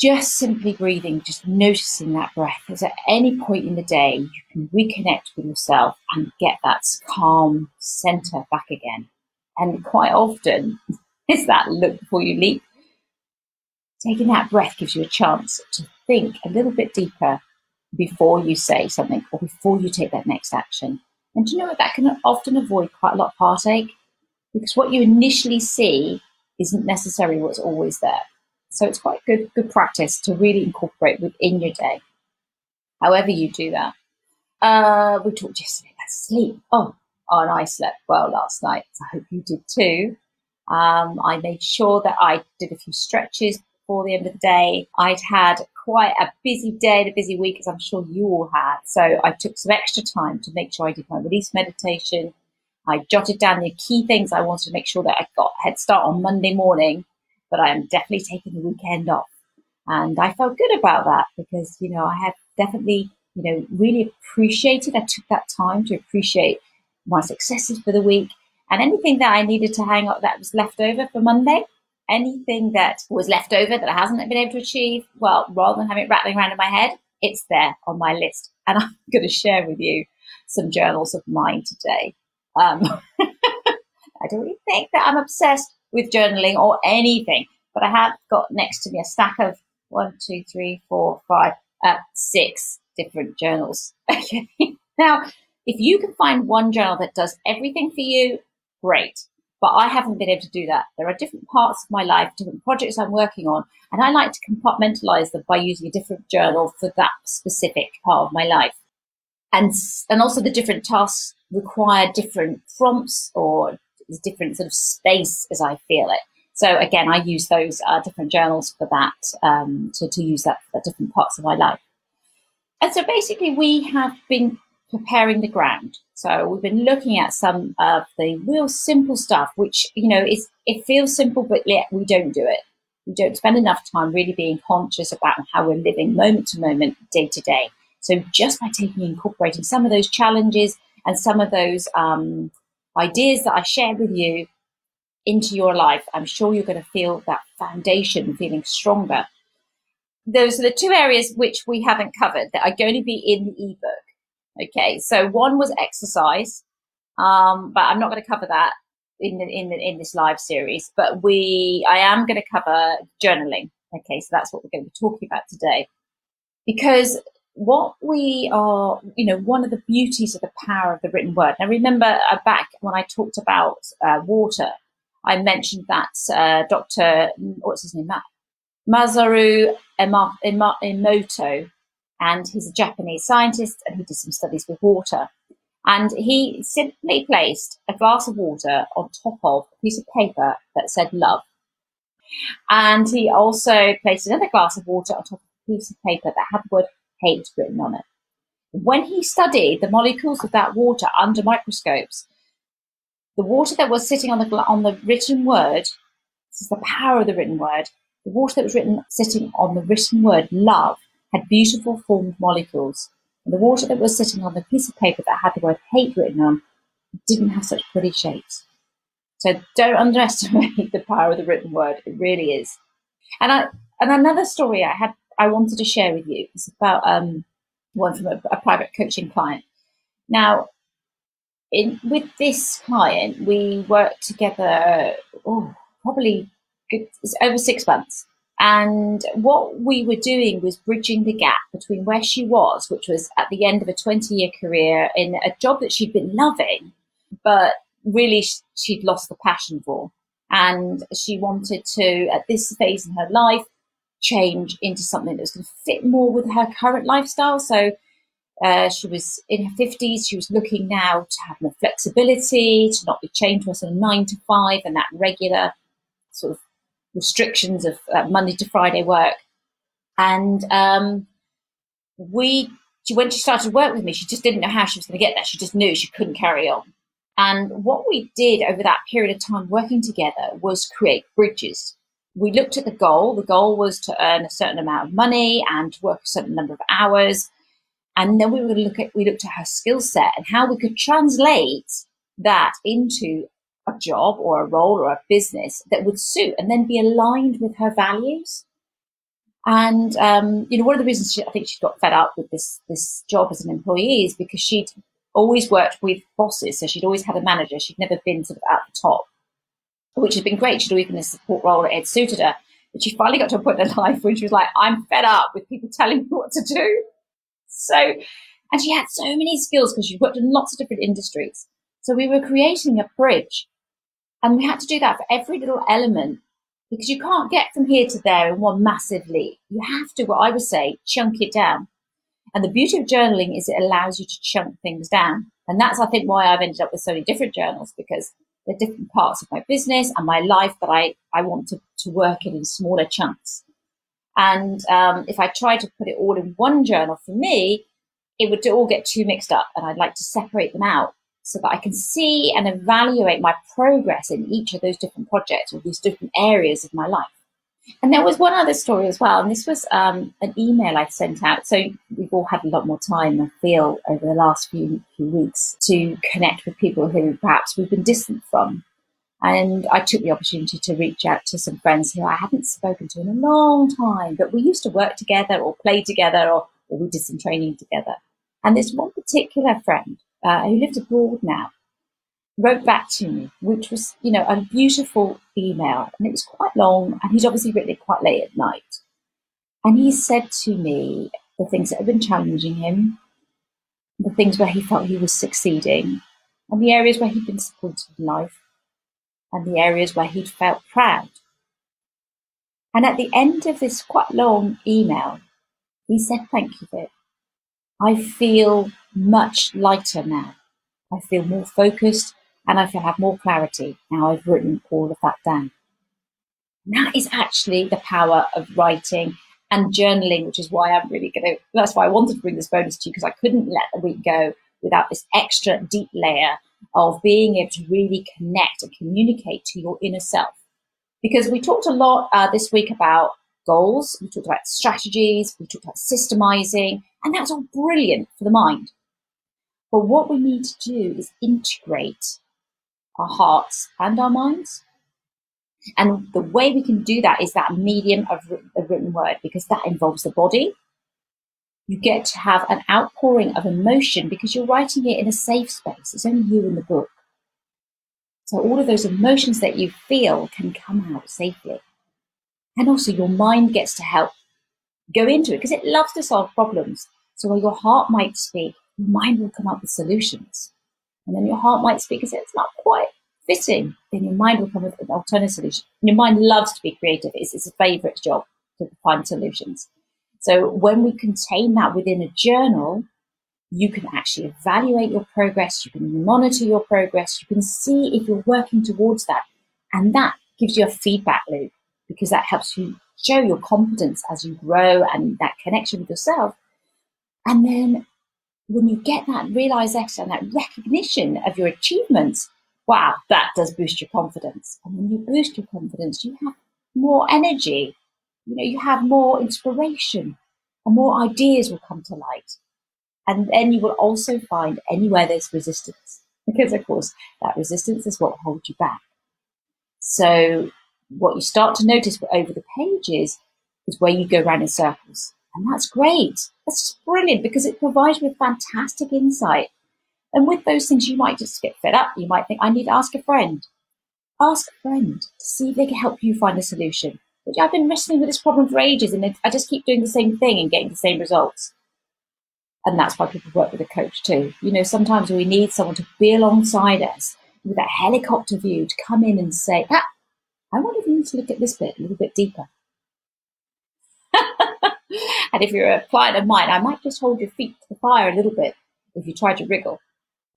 just simply breathing, just noticing that breath. is at any point in the day, you can reconnect with yourself and get that calm center back again. And quite often, it's that look before you leap. Taking that breath gives you a chance to think a little bit deeper before you say something or before you take that next action. And do you know what? That can often avoid quite a lot of heartache because what you initially see isn't necessarily what's always there. So it's quite good good practice to really incorporate within your day. However you do that. Uh, we talked yesterday about sleep. Oh, and I slept well last night. So I hope you did too. Um, I made sure that I did a few stretches before the end of the day. I'd had quite a busy day and a busy week, as I'm sure you all had. So I took some extra time to make sure I did my release meditation. I jotted down the key things I wanted to make sure that I got head start on Monday morning, but I am definitely taking the weekend off. And I felt good about that because, you know, I had definitely, you know, really appreciated, I took that time to appreciate my successes for the week and anything that I needed to hang up that was left over for Monday, anything that was left over that I hasn't been able to achieve, well, rather than having it rattling around in my head, it's there on my list. And I'm going to share with you some journals of mine today. Um, I don't really think that I'm obsessed with journaling or anything, but I have got next to me a stack of one, two, three, four, five, uh, six different journals. Okay. now, if you can find one journal that does everything for you, great. But I haven't been able to do that. There are different parts of my life, different projects I'm working on, and I like to compartmentalize them by using a different journal for that specific part of my life. And, and also the different tasks require different prompts or different sort of space as I feel it. So again, I use those uh, different journals for that, um, to, to use that for different parts of my life. And so basically we have been preparing the ground. So we've been looking at some of the real simple stuff, which, you know, is it feels simple, but yet we don't do it. We don't spend enough time really being conscious about how we're living moment to moment, day to day. So just by taking incorporating some of those challenges and some of those um, ideas that I shared with you into your life, I'm sure you're going to feel that foundation feeling stronger. Those are the two areas which we haven't covered that are going to be in the ebook. Okay, so one was exercise, um, but I'm not going to cover that in the, in the, in this live series. But we, I am going to cover journaling. Okay, so that's what we're going to be talking about today, because what we are, you know, one of the beauties of the power of the written word. Now, remember uh, back when I talked about uh, water, I mentioned that uh, Dr. What's his name? Masaru Emoto and he's a Japanese scientist and he did some studies with water. And he simply placed a glass of water on top of a piece of paper that said love. And he also placed another glass of water on top of a piece of paper that had the word hate written on it. When he studied the molecules of that water under microscopes, the water that was sitting on the on the written word, this is the power of the written word, the water that was written sitting on the written word love had beautiful formed molecules, and the water that was sitting on the piece of paper that had the word hate written on didn't have such pretty shapes. So don't underestimate the power of the written word. It really is. And I, and another story I had I wanted to share with you is about um, one from a, a private coaching client. Now, in with this client, we worked together. Oh, probably good, over six months. And what we were doing was bridging the gap between where she was, which was at the end of a 20 year career in a job that she'd been loving, but really she'd lost the passion for. And she wanted to, at this phase in her life, change into something that was going to fit more with her current lifestyle. So uh, she was in her 50s. She was looking now to have more flexibility, to not be chained to a sort of nine to five and that regular sort of restrictions of uh, Monday to Friday work. And um, we, she, when she started work with me, she just didn't know how she was going to get there. She just knew she couldn't carry on. And what we did over that period of time working together was create bridges. We looked at the goal. The goal was to earn a certain amount of money and to work a certain number of hours. And then we were going to look at, we looked at her skill set and how we could translate that into a job or a role or a business that would suit and then be aligned with her values. And um, you know, one of the reasons she, I think she got fed up with this this job as an employee is because she'd always worked with bosses, so she'd always had a manager. She'd never been sort of at the top, which had been great. She'd always been a support role; it had suited her. But she finally got to a point in her life where she was like, "I'm fed up with people telling me what to do." so, and she had so many skills because she worked in lots of different industries. So we were creating a bridge and we had to do that for every little element because you can't get from here to there in one massive leap. You have to, what I would say, chunk it down. And the beauty of journaling is it allows you to chunk things down. And that's, I think, why I've ended up with so many different journals because they're different parts of my business and my life that I, I want to, to work in in smaller chunks. And um, if I try to put it all in one journal for me, it would all get too mixed up. And I'd like to separate them out so that I can see and evaluate my progress in each of those different projects or these different areas of my life. And there was one other story as well, and this was um, an email I'd sent out. So we've all had a lot more time, I feel, over the last few, few weeks to connect with people who perhaps we've been distant from. And I took the opportunity to reach out to some friends who I hadn't spoken to in a long time, but we used to work together or play together or, or we did some training together. And this one particular friend uh, who lived abroad now wrote back to me, which was, you know, a beautiful email. And it was quite long, and he'd obviously written it quite late at night. And he said to me the things that had been challenging him, the things where he felt he was succeeding, and the areas where he'd been supported in life, and the areas where he'd felt proud. And at the end of this quite long email, he said, Thank you, Vic. I feel much lighter now. I feel more focused and I feel have more clarity now I've written all of that down. That is actually the power of writing and journaling, which is why I'm really going to, that's why I wanted to bring this bonus to you because I couldn't let the week go without this extra deep layer of being able to really connect and communicate to your inner self. Because we talked a lot uh, this week about goals, we talked about strategies, we talked about systemizing, and that's all brilliant for the mind. But what we need to do is integrate our hearts and our minds. And the way we can do that is that medium of a written word because that involves the body. You get to have an outpouring of emotion because you're writing it in a safe space. It's only you in the book. So all of those emotions that you feel can come out safely. And also your mind gets to help go into it because it loves to solve problems. So while your heart might speak, your mind will come up with solutions. And then your heart might speak and say, it's not quite fitting. Then your mind will come with an alternative solution. Your mind loves to be creative. It's its favorite job to find solutions. So when we contain that within a journal, you can actually evaluate your progress. You can monitor your progress. You can see if you're working towards that. And that gives you a feedback loop because that helps you show your confidence as you grow and that connection with yourself. And then when you get that realization that recognition of your achievements, wow, that does boost your confidence. And when you boost your confidence, you have more energy, you know, you have more inspiration and more ideas will come to light. And then you will also find anywhere there's resistance, because of course that resistance is what holds you back. So what you start to notice over the pages is where you go around in circles. And that's great. That's brilliant because it provides you with fantastic insight. And with those things, you might just get fed up. You might think, I need to ask a friend. Ask a friend to see if they can help you find a solution. But I've been wrestling with this problem for ages and I just keep doing the same thing and getting the same results. And that's why people work with a coach too. You know, sometimes we need someone to be alongside us with that helicopter view to come in and say, ah, I wonder if you need to look at this bit a little bit deeper. And if you're a client of mine, I might just hold your feet to the fire a little bit if you try to wriggle.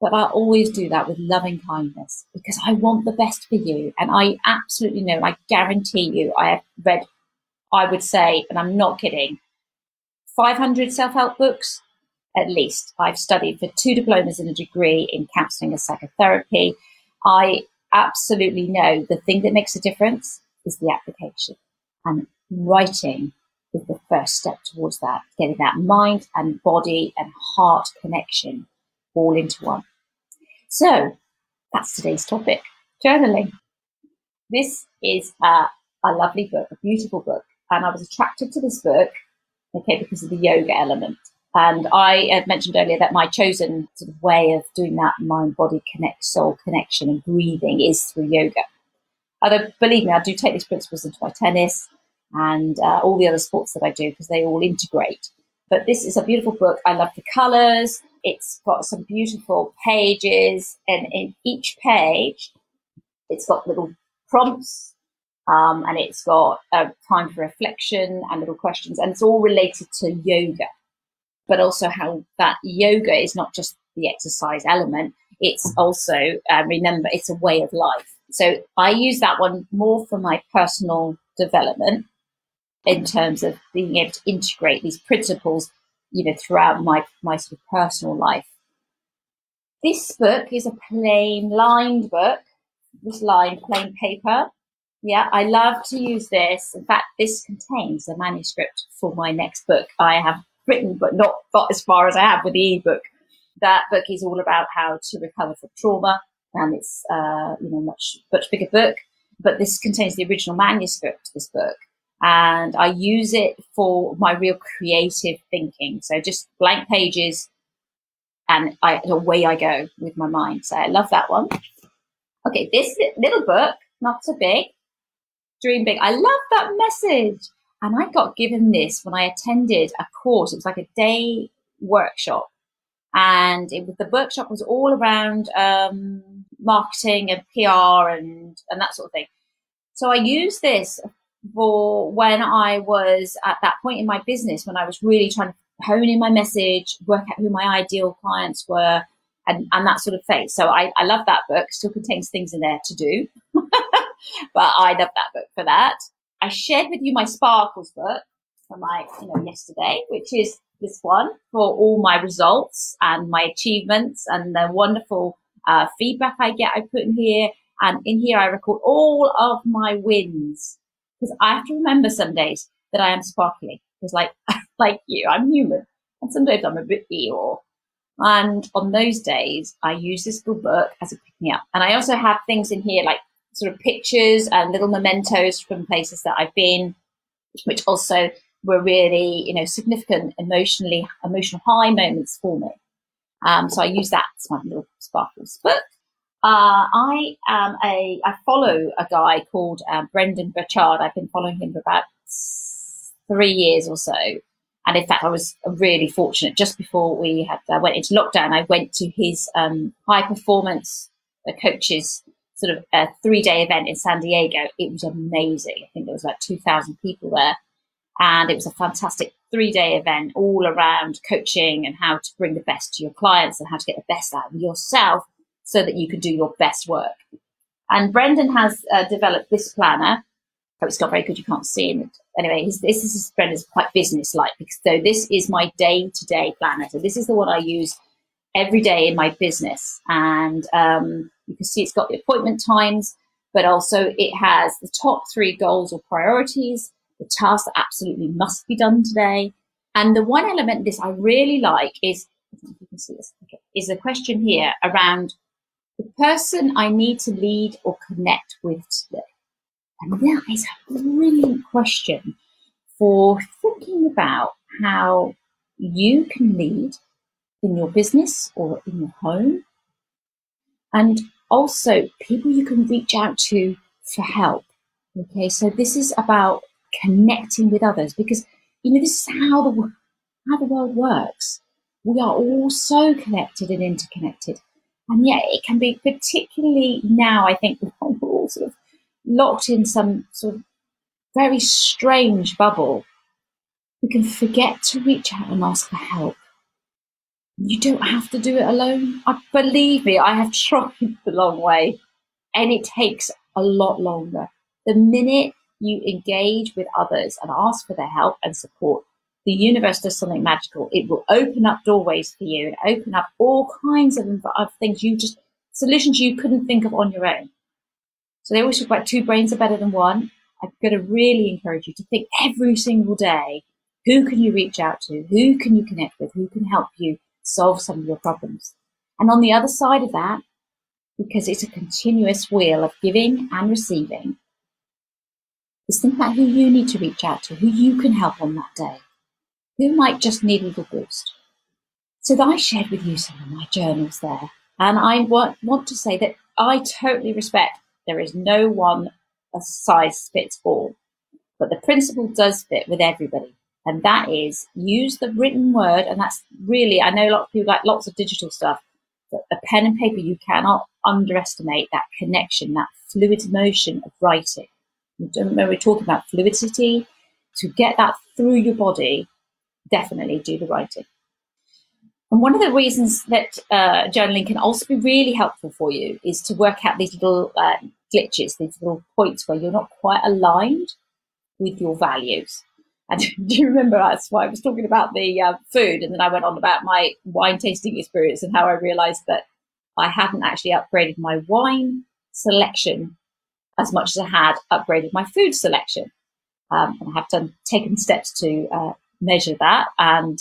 But I always do that with loving kindness because I want the best for you. And I absolutely know, I guarantee you, I have read, I would say, and I'm not kidding, 500 self help books at least. I've studied for two diplomas and a degree in counseling and psychotherapy. I absolutely know the thing that makes a difference is the application. And writing is the first step towards that, getting that mind and body and heart connection all into one. So that's today's topic journaling. This is a, a lovely book, a beautiful book. And I was attracted to this book, okay, because of the yoga element. And I had mentioned earlier that my chosen sort of way of doing that mind body connect, soul connection and breathing is through yoga. Although, believe me, I do take these principles into my tennis and uh, all the other sports that I do because they all integrate. But this is a beautiful book. I love the colors. It's got some beautiful pages, and in each page, it's got little prompts um, and it's got a time for reflection and little questions, and it's all related to yoga, but also how that yoga is not just the exercise element; it's also uh, remember it's a way of life. So I use that one more for my personal development in terms of being able to integrate these principles, you know, throughout my my sort of personal life. This book is a plain lined book, this lined plain paper yeah, I love to use this. In fact, this contains a manuscript for my next book. I have written, but not got as far as I have with the ebook. That book is all about how to recover from trauma, and it's uh, you know much much bigger book. But this contains the original manuscript this book, and I use it for my real creative thinking. So just blank pages, and I, away I go with my mind. So I love that one. Okay, this little book, not so big, dream big. I love that message. And I got given this when I attended a course. It was like a day workshop. And it, was, the workshop was all around um, marketing and PR and, and that sort of thing. So I used this for when I was at that point in my business, when I was really trying to hone in my message, work out who my ideal clients were, and, and that sort of phase. So I, I love that book. Still contains things in there to do. but I love that book for that. I shared with you my Sparkles book from my, you know, yesterday, which is this one for all my results and my achievements and the wonderful uh, feedback I get. I put in here, and in here I record all of my wins because I have to remember some days that I am sparkly because, like, like you, I'm human, and sometimes I'm a bit ill. And on those days, I use this good book as a pick me up. And I also have things in here like sort of pictures and little mementos from places that I've been, which also were really, you know, significant emotionally, emotional high moments for me. Um, so I use that as my little sparkles. But uh, I am a, I follow a guy called uh, Brendon Burchard. I've been following him for about three years or so. And in fact, I was really fortunate. Just before we had uh, went into lockdown, I went to his um, high performance uh, coaches sort of a three day event in San Diego. It was amazing. I think there was about 2,000 people there. And it was a fantastic three day event all around coaching and how to bring the best to your clients and how to get the best out of yourself so that you can do your best work. And Brendon has uh, developed this planner. Oh, it's not very good. You can't see it. Anyway, his, this is Brendon's quite business like. So this is my day to day planner. So this is the one I use every day in my business. And um, you can see it's got the appointment times, but also it has the top three goals or priorities, the tasks that absolutely must be done today. And the one element this I really like is, you can see this, okay, is the question here around the person I need to lead or connect with today. And that is a brilliant question for thinking about how you can lead in your business or in your home. And also people you can reach out to for help. Okay, so this is about connecting with others because you know this is how the how the world works. We are all so connected and interconnected, and yet it can be particularly now. I think we're all sort of locked in some sort of very strange bubble. We can forget to reach out and ask for help you don't have to do it alone. I believe me, I have tried the long way and it takes a lot longer. The minute you engage with others and ask for their help and support, the universe does something magical. It will open up doorways for you and open up all kinds of, of things you just, solutions you couldn't think of on your own. So they always talk about two brains are better than one. I'm going to really encourage you to think every single day who can you reach out to? Who can you connect with? Who can help you solve some of your problems. And on the other side of that, because it's a continuous wheel of giving and receiving, is think about who you need to reach out to, who you can help on that day, who might just need a little boost. So I shared with you some of my journals there. And I want, want to say that I totally respect there is no one a size fits all, but the principle does fit with everybody. And that is use the written word. And that's really, I know a lot of people like lots of digital stuff, but a pen and paper, you cannot underestimate that connection, that fluid motion of writing. When we're talking about fluidity, to get that through your body, definitely do the writing. And one of the reasons that uh, journaling can also be really helpful for you is to work out these little uh, glitches, these little points where you're not quite aligned with your values. And do you remember that's why I was talking about the uh, food, and then I went on about my wine tasting experience and how I realised that I hadn't actually upgraded my wine selection as much as I had upgraded my food selection. Um, and I have done taken steps to uh, measure that and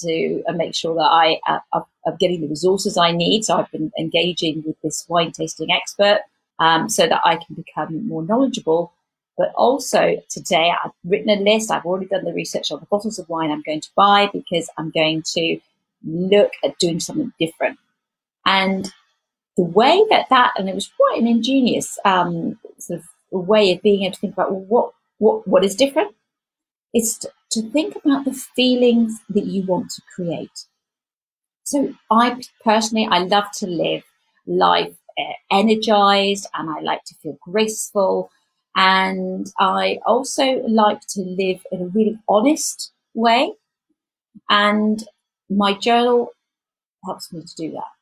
uh, make sure that I uh, am getting the resources I need. So I've been engaging with this wine tasting expert um, so that I can become more knowledgeable. But also today I've written a list. I've already done the research on the bottles of wine I'm going to buy because I'm going to look at doing something different. And the way that that, and it was quite an ingenious um, sort of way of being able to think about well, what what what is different is to, to think about the feelings that you want to create. So I personally, I love to live life uh, energized and I like to feel graceful. And I also like to live in a really honest way. And my journal helps me to do that.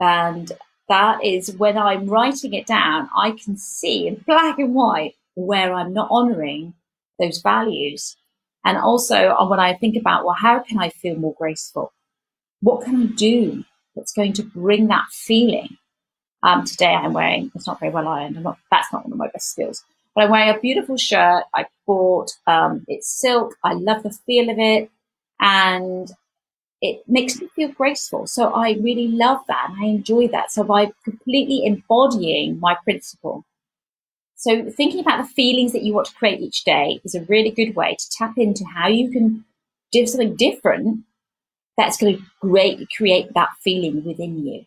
And that is when I'm writing it down, I can see in black and white where I'm not honoring those values. And also uh, when I think about, well, how can I feel more graceful? What can I do that's going to bring that feeling? Um, today I'm wearing, it's not very well ironed. I'm not, that's not one of my best skills, but I'm wearing a beautiful shirt I bought. Um, it's silk. I love the feel of it and it makes me feel graceful. So I really love that and I enjoy that. So by completely embodying my principle, so thinking about the feelings that you want to create each day is a really good way to tap into how you can do something different that's going to create, create that feeling within you.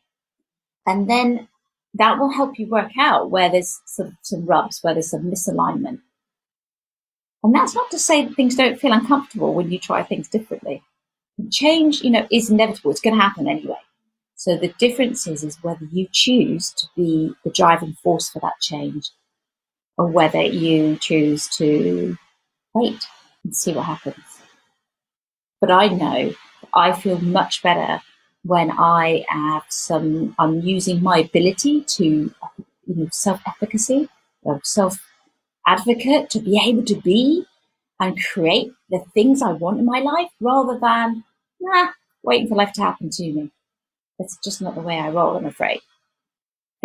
And then that will help you work out where there's some, some rubs, where there's some misalignment. And that's not to say that things don't feel uncomfortable when you try things differently. Change, you know, is inevitable. It's going to happen anyway. So the difference is, is whether you choose to be the driving force for that change or whether you choose to wait and see what happens. But I know I feel much better when I have some, I'm using my ability to, you know, self efficacy, uh, self advocate to be able to be and create the things I want in my life rather than, nah, waiting for life to happen to me. That's just not the way I roll, I'm afraid.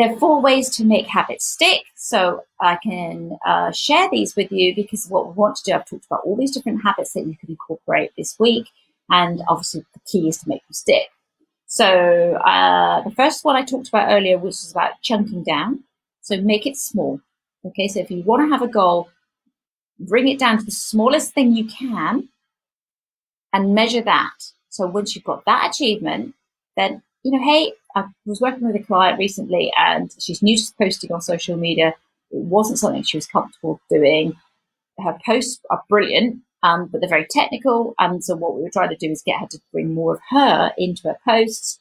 There are four ways to make habits stick. So I can uh, share these with you because what we want to do, I've talked about all these different habits that you can incorporate this week. And obviously the key is to make them stick. So uh, the first one I talked about earlier, which was about chunking down. So make it small. Okay, so if you want to have a goal, bring it down to the smallest thing you can and measure that. So once you've got that achievement, then, you know, hey, I was working with a client recently and she's new to posting on social media. It wasn't something she was comfortable doing. Her posts are brilliant, um, but they're very technical. And so what we were trying to do is get her to bring more of her into her posts.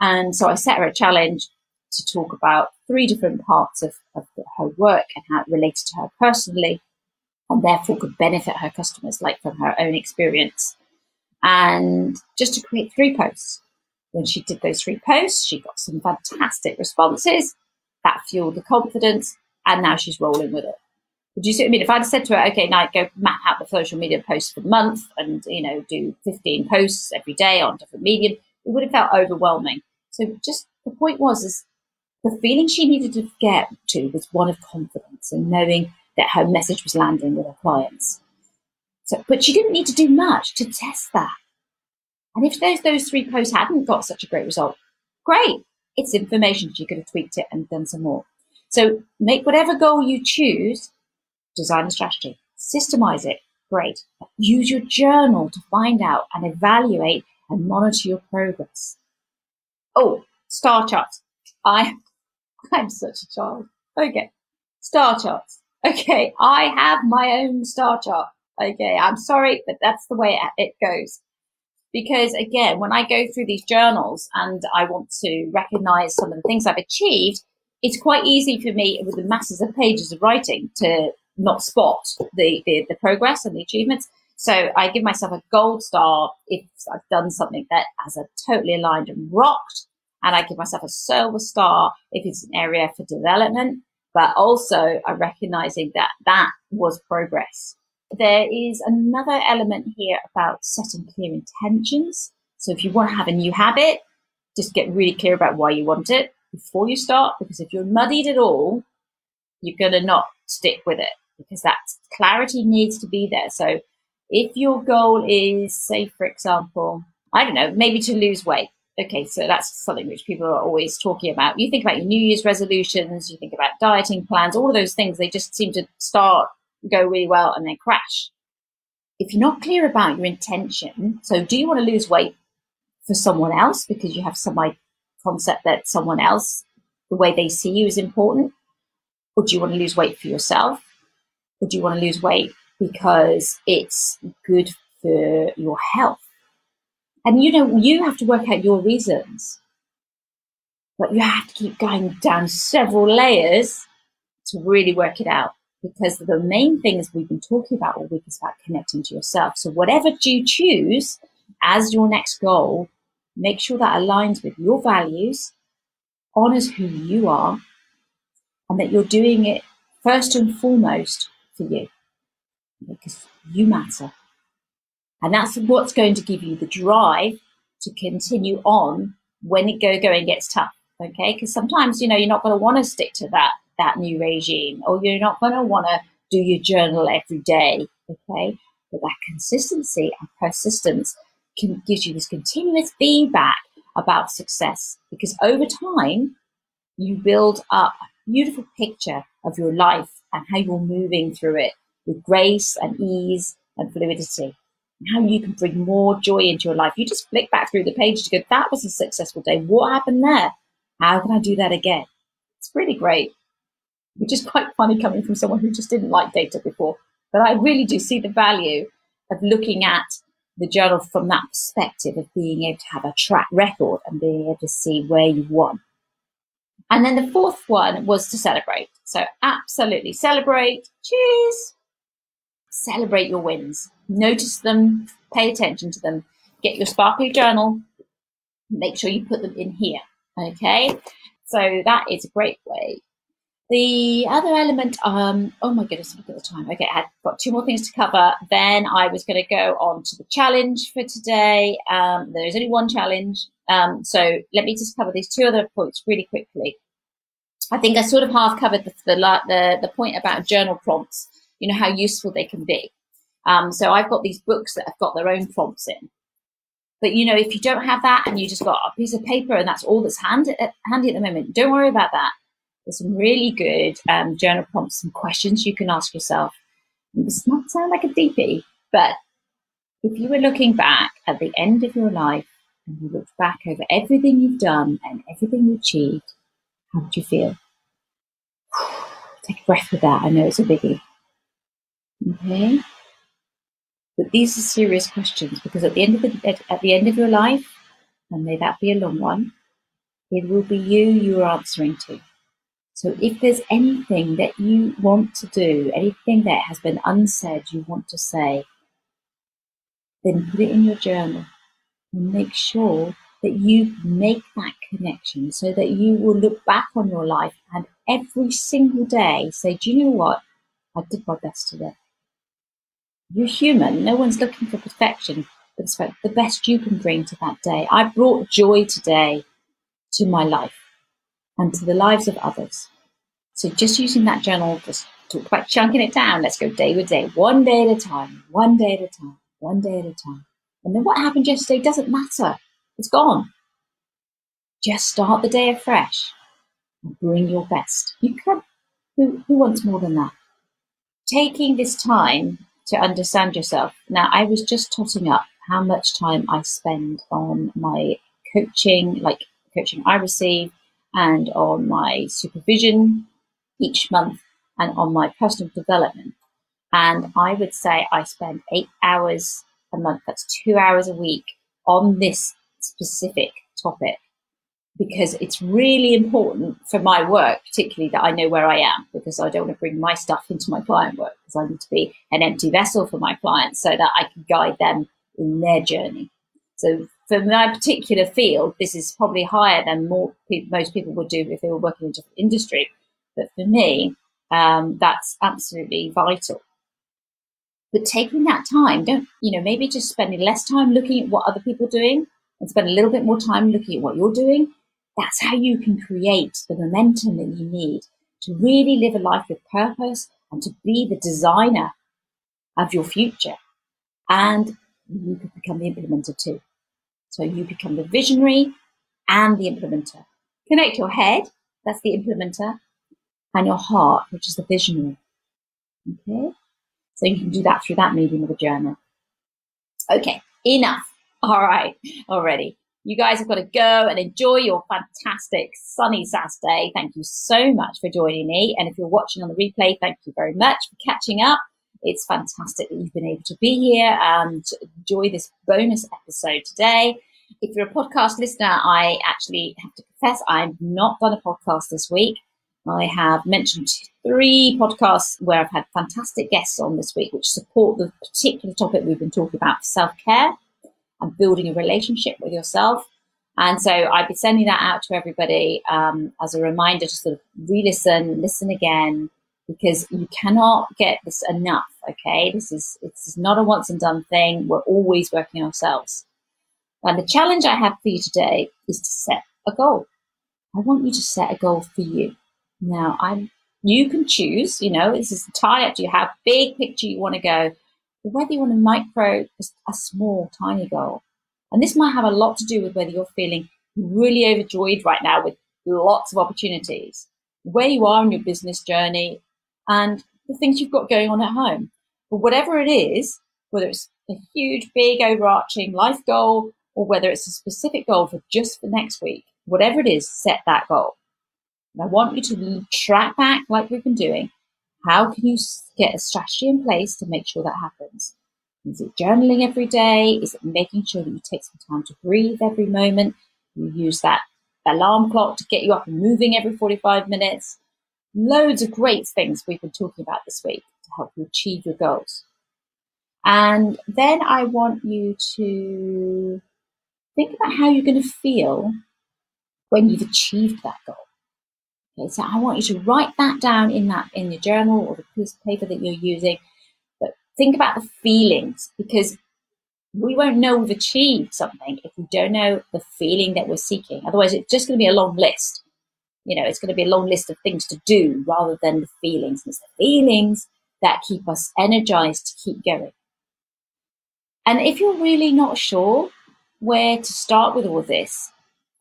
And so I set her a challenge to talk about three different parts of, of her work and how it related to her personally and therefore could benefit her customers, like from her own experience. And just to create three posts when she did those three posts, she got some fantastic responses. That fueled the confidence, and now she's rolling with it. Would you see what I mean? If I'd said to her, okay, now go map out the social media posts for the month and, you know, do 15 posts every day on different medium, it would have felt overwhelming. So just the point was, is the feeling she needed to get to was one of confidence and knowing that her message was landing with her clients. So, but she didn't need to do much to test that. And if those, those three posts hadn't got such a great result, great. It's information. She could have tweaked it and done some more. So make whatever goal you choose, design a strategy, systemize it. Great. Use your journal to find out and evaluate and monitor your progress. Oh, star charts. I, I'm such a child. Okay. Star charts. Okay. I have my own star chart. Okay, I'm sorry, but that's the way it goes. Because again, when I go through these journals and I want to recognize some of the things I've achieved, it's quite easy for me with the masses of pages of writing to not spot the, the, the progress and the achievements. So I give myself a gold star if I've done something that has a totally aligned and rocked. And I give myself a silver star if it's an area for development. But also I'm recognizing that that was progress. There is another element here about setting clear intentions. So if you want to have a new habit, just get really clear about why you want it before you start, because if you're muddied at all, you're going to not stick with it because that clarity needs to be there. So if your goal is, say, for example, I don't know, maybe to lose weight. Okay, so that's something which people are always talking about. You think about your New Year's resolutions, you think about dieting plans, all of those things, they just seem to start, go really well, and then crash. If you're not clear about your intention, so do you want to lose weight for someone else because you have some concept that someone else, the way they see you is important? Or do you want to lose weight for yourself? Or do you want to lose weight because it's good for your health? And you know, you have to work out your reasons. But you have to keep going down several layers to really work it out. Because the main things we've been talking about all week is about connecting to yourself. So whatever you choose as your next goal, make sure that aligns with your values, honors who you are, and that you're doing it first and foremost for you because you matter. And that's what's going to give you the drive to continue on when it go going gets tough. Okay, because sometimes you know you're not going to want to stick to that that new regime, or you're not going to want to do your journal every day. Okay, but that consistency and persistence can gives you this continuous feedback about success because over time you build up a beautiful picture of your life and how you're moving through it with grace and ease and fluidity. How you can bring more joy into your life. You just flick back through the page to go, that was a successful day. What happened there? How can I do that again? It's really great, which is quite funny coming from someone who just didn't like data before. But I really do see the value of looking at the journal from that perspective of being able to have a track record and being able to see where you've won. And then the fourth one was to celebrate. So absolutely celebrate. Cheers. Celebrate your wins. Notice them, pay attention to them. Get your sparkly journal. Make sure you put them in here. Okay. So that is a great way the other element, um, oh my goodness, look at the time. Okay, I've got two more things to cover. Then I was going to go on to the challenge for today. Um, there's only one challenge. Um, so let me just cover these two other points really quickly. I think I sort of half covered the, the, the, the point about journal prompts, you know, how useful they can be. Um, so I've got these books that have got their own prompts in. But you know, if you don't have that and you just got a piece of paper and that's all that's handy, handy at the moment, don't worry about that. There's some really good um, journal prompts, some questions you can ask yourself. This might sound like a deepie, but if you were looking back at the end of your life and you looked back over everything you've done and everything you achieved, how would you feel? Take a breath with that. I know it's a biggie. Okay. But these are serious questions because at the end of the at the end of your life, and may that be a long one, it will be you you are answering to. So if there's anything that you want to do, anything that has been unsaid you want to say, then put it in your journal and make sure that you make that connection so that you will look back on your life and every single day say, Do you know what? I did my best today. You're human. No one's looking for perfection, but it's the best you can bring to that day. I brought joy today to my life and to the lives of others. So just using that journal, just talk about chunking it down. Let's go day by day, one day at a time, one day at a time, one day at a time. And then what happened yesterday doesn't matter. It's gone. Just start the day afresh and bring your best. You can. Who, who wants more than that? Taking this time to understand yourself. Now, I was just totting up how much time I spend on my coaching, like coaching I receive, and on my supervision each month and on my personal development. And I would say I spend eight hours a month, that's two hours a week on this specific topic because it's really important for my work, particularly that I know where I am because I don't want to bring my stuff into my client work because I need to be an empty vessel for my clients so that I can guide them in their journey. So for my particular field, this is probably higher than more most people would do if they were working in a different industry. But for me, um, that's absolutely vital. But taking that time, don't you know? Maybe just spending less time looking at what other people are doing and spend a little bit more time looking at what you're doing. That's how you can create the momentum that you need to really live a life with purpose and to be the designer of your future. And you could become the implementer too. So you become the visionary and the implementer. Connect your head, that's the implementer, and your heart, which is the visionary. Okay? So you can do that through that medium of a journal. Okay, enough. All right, already. You guys have got to go and enjoy your fantastic sunny Saturday. Thank you so much for joining me. And if you're watching on the replay, thank you very much for catching up. It's fantastic that you've been able to be here and enjoy this bonus episode today. If you're a podcast listener, I actually have to confess I've not done a podcast this week. I have mentioned three podcasts where I've had fantastic guests on this week, which support the particular topic we've been talking about self care and building a relationship with yourself. And so I'd be sending that out to everybody um, as a reminder to sort of re listen, listen again, because you cannot get this enough. Okay, this is it's not a once and done thing. We're always working ourselves. And the challenge I have for you today is to set a goal. I want you to set a goal for you. Now, I'm you can choose. You know, this is entirely up to you. How big picture you want to go, or whether you want to micro a small, tiny goal. And this might have a lot to do with whether you're feeling really overjoyed right now with lots of opportunities, where you are in your business journey, and the things you've got going on at home. But whatever it is, whether it's a huge, big, overarching life goal, or whether it's a specific goal for just the next week, whatever it is, set that goal. And I want you to track back like we've been doing. How can you get a strategy in place to make sure that happens? Is it journaling every day? Is it making sure that you take some time to breathe every moment? You use that alarm clock to get you up and moving every 45 minutes loads of great things we've been talking about this week to help you achieve your goals. And then I want you to think about how you're going to feel when you've achieved that goal. Okay, so I want you to write that down in that in your journal or the piece of paper that you're using. But think about the feelings because we won't know we've achieved something if we don't know the feeling that we're seeking. Otherwise, it's just going to be a long list you know, it's going to be a long list of things to do rather than the feelings. And it's the feelings that keep us energized to keep going. And if you're really not sure where to start with all this,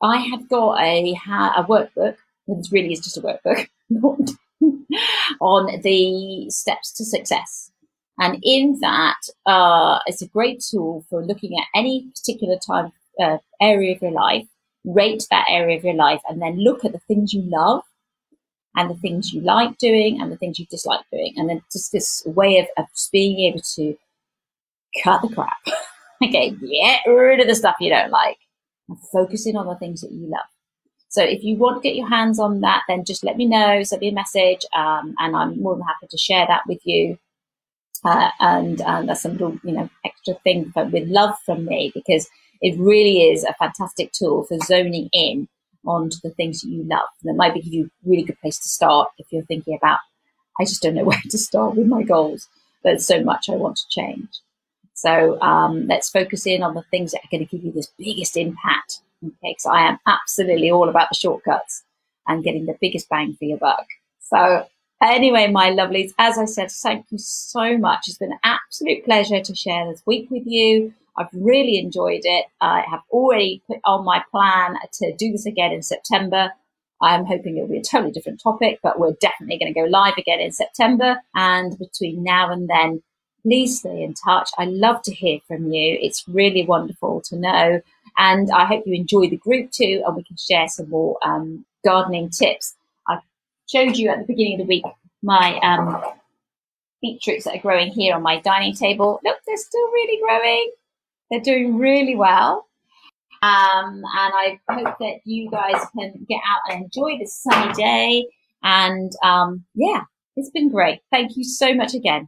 I have got a, a workbook. This really is just a workbook on the steps to success. And in that, uh, it's a great tool for looking at any particular time uh, area of your life rate that area of your life and then look at the things you love and the things you like doing and the things you dislike doing. And then just this way of, of being able to cut the crap. okay, get rid of the stuff you don't like and focus in on the things that you love. So if you want to get your hands on that, then just let me know, send me a message, um, and I'm more than happy to share that with you. Uh, and um, that's a little, you know, extra thing, but with love from me because it really is a fantastic tool for zoning in onto the things that you love. And it might be you a really good place to start if you're thinking about, I just don't know where to start with my goals. There's so much I want to change. So um, let's focus in on the things that are going to give you this biggest impact. Okay, because I am absolutely all about the shortcuts and getting the biggest bang for your buck. So anyway, my lovelies, as I said, thank you so much. It's been an absolute pleasure to share this week with you. I've really enjoyed it. I have already put on my plan to do this again in September. I'm hoping it'll be a totally different topic, but we're definitely going to go live again in September. And between now and then, please stay in touch. I love to hear from you. It's really wonderful to know. And I hope you enjoy the group too, and we can share some more um, gardening tips. I showed you at the beginning of the week my um, beetroots that are growing here on my dining table. Look, they're still really growing. They're doing really well. Um, and I hope that you guys can get out and enjoy this sunny day. And um, yeah, it's been great. Thank you so much again.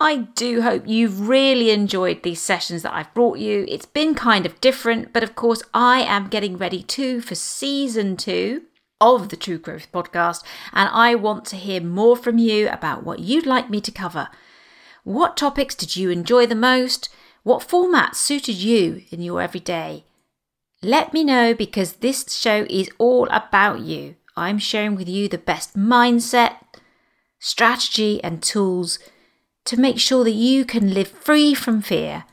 I do hope you've really enjoyed these sessions that I've brought you. It's been kind of different, but of course, I am getting ready too for season two of the True Growth podcast, and I want to hear more from you about what you'd like me to cover. What topics did you enjoy the most? What format suited you in your everyday? Let me know because this show is all about you. I'm sharing with you the best mindset, strategy, and tools to make sure that you can live free from fear,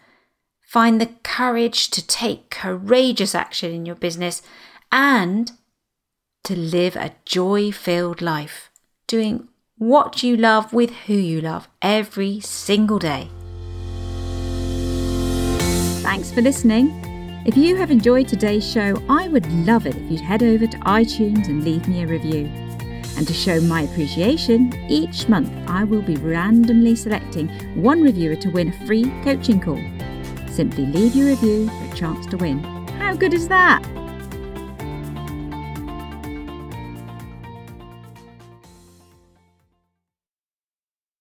find the courage to take courageous action in your business, and to live a joy filled life, doing what you love with who you love every single day. Thanks for listening. If you have enjoyed today's show, I would love it if you'd head over to iTunes and leave me a review. And to show my appreciation, each month I will be randomly selecting one reviewer to win a free coaching call. Simply leave your review for a chance to win. How good is that?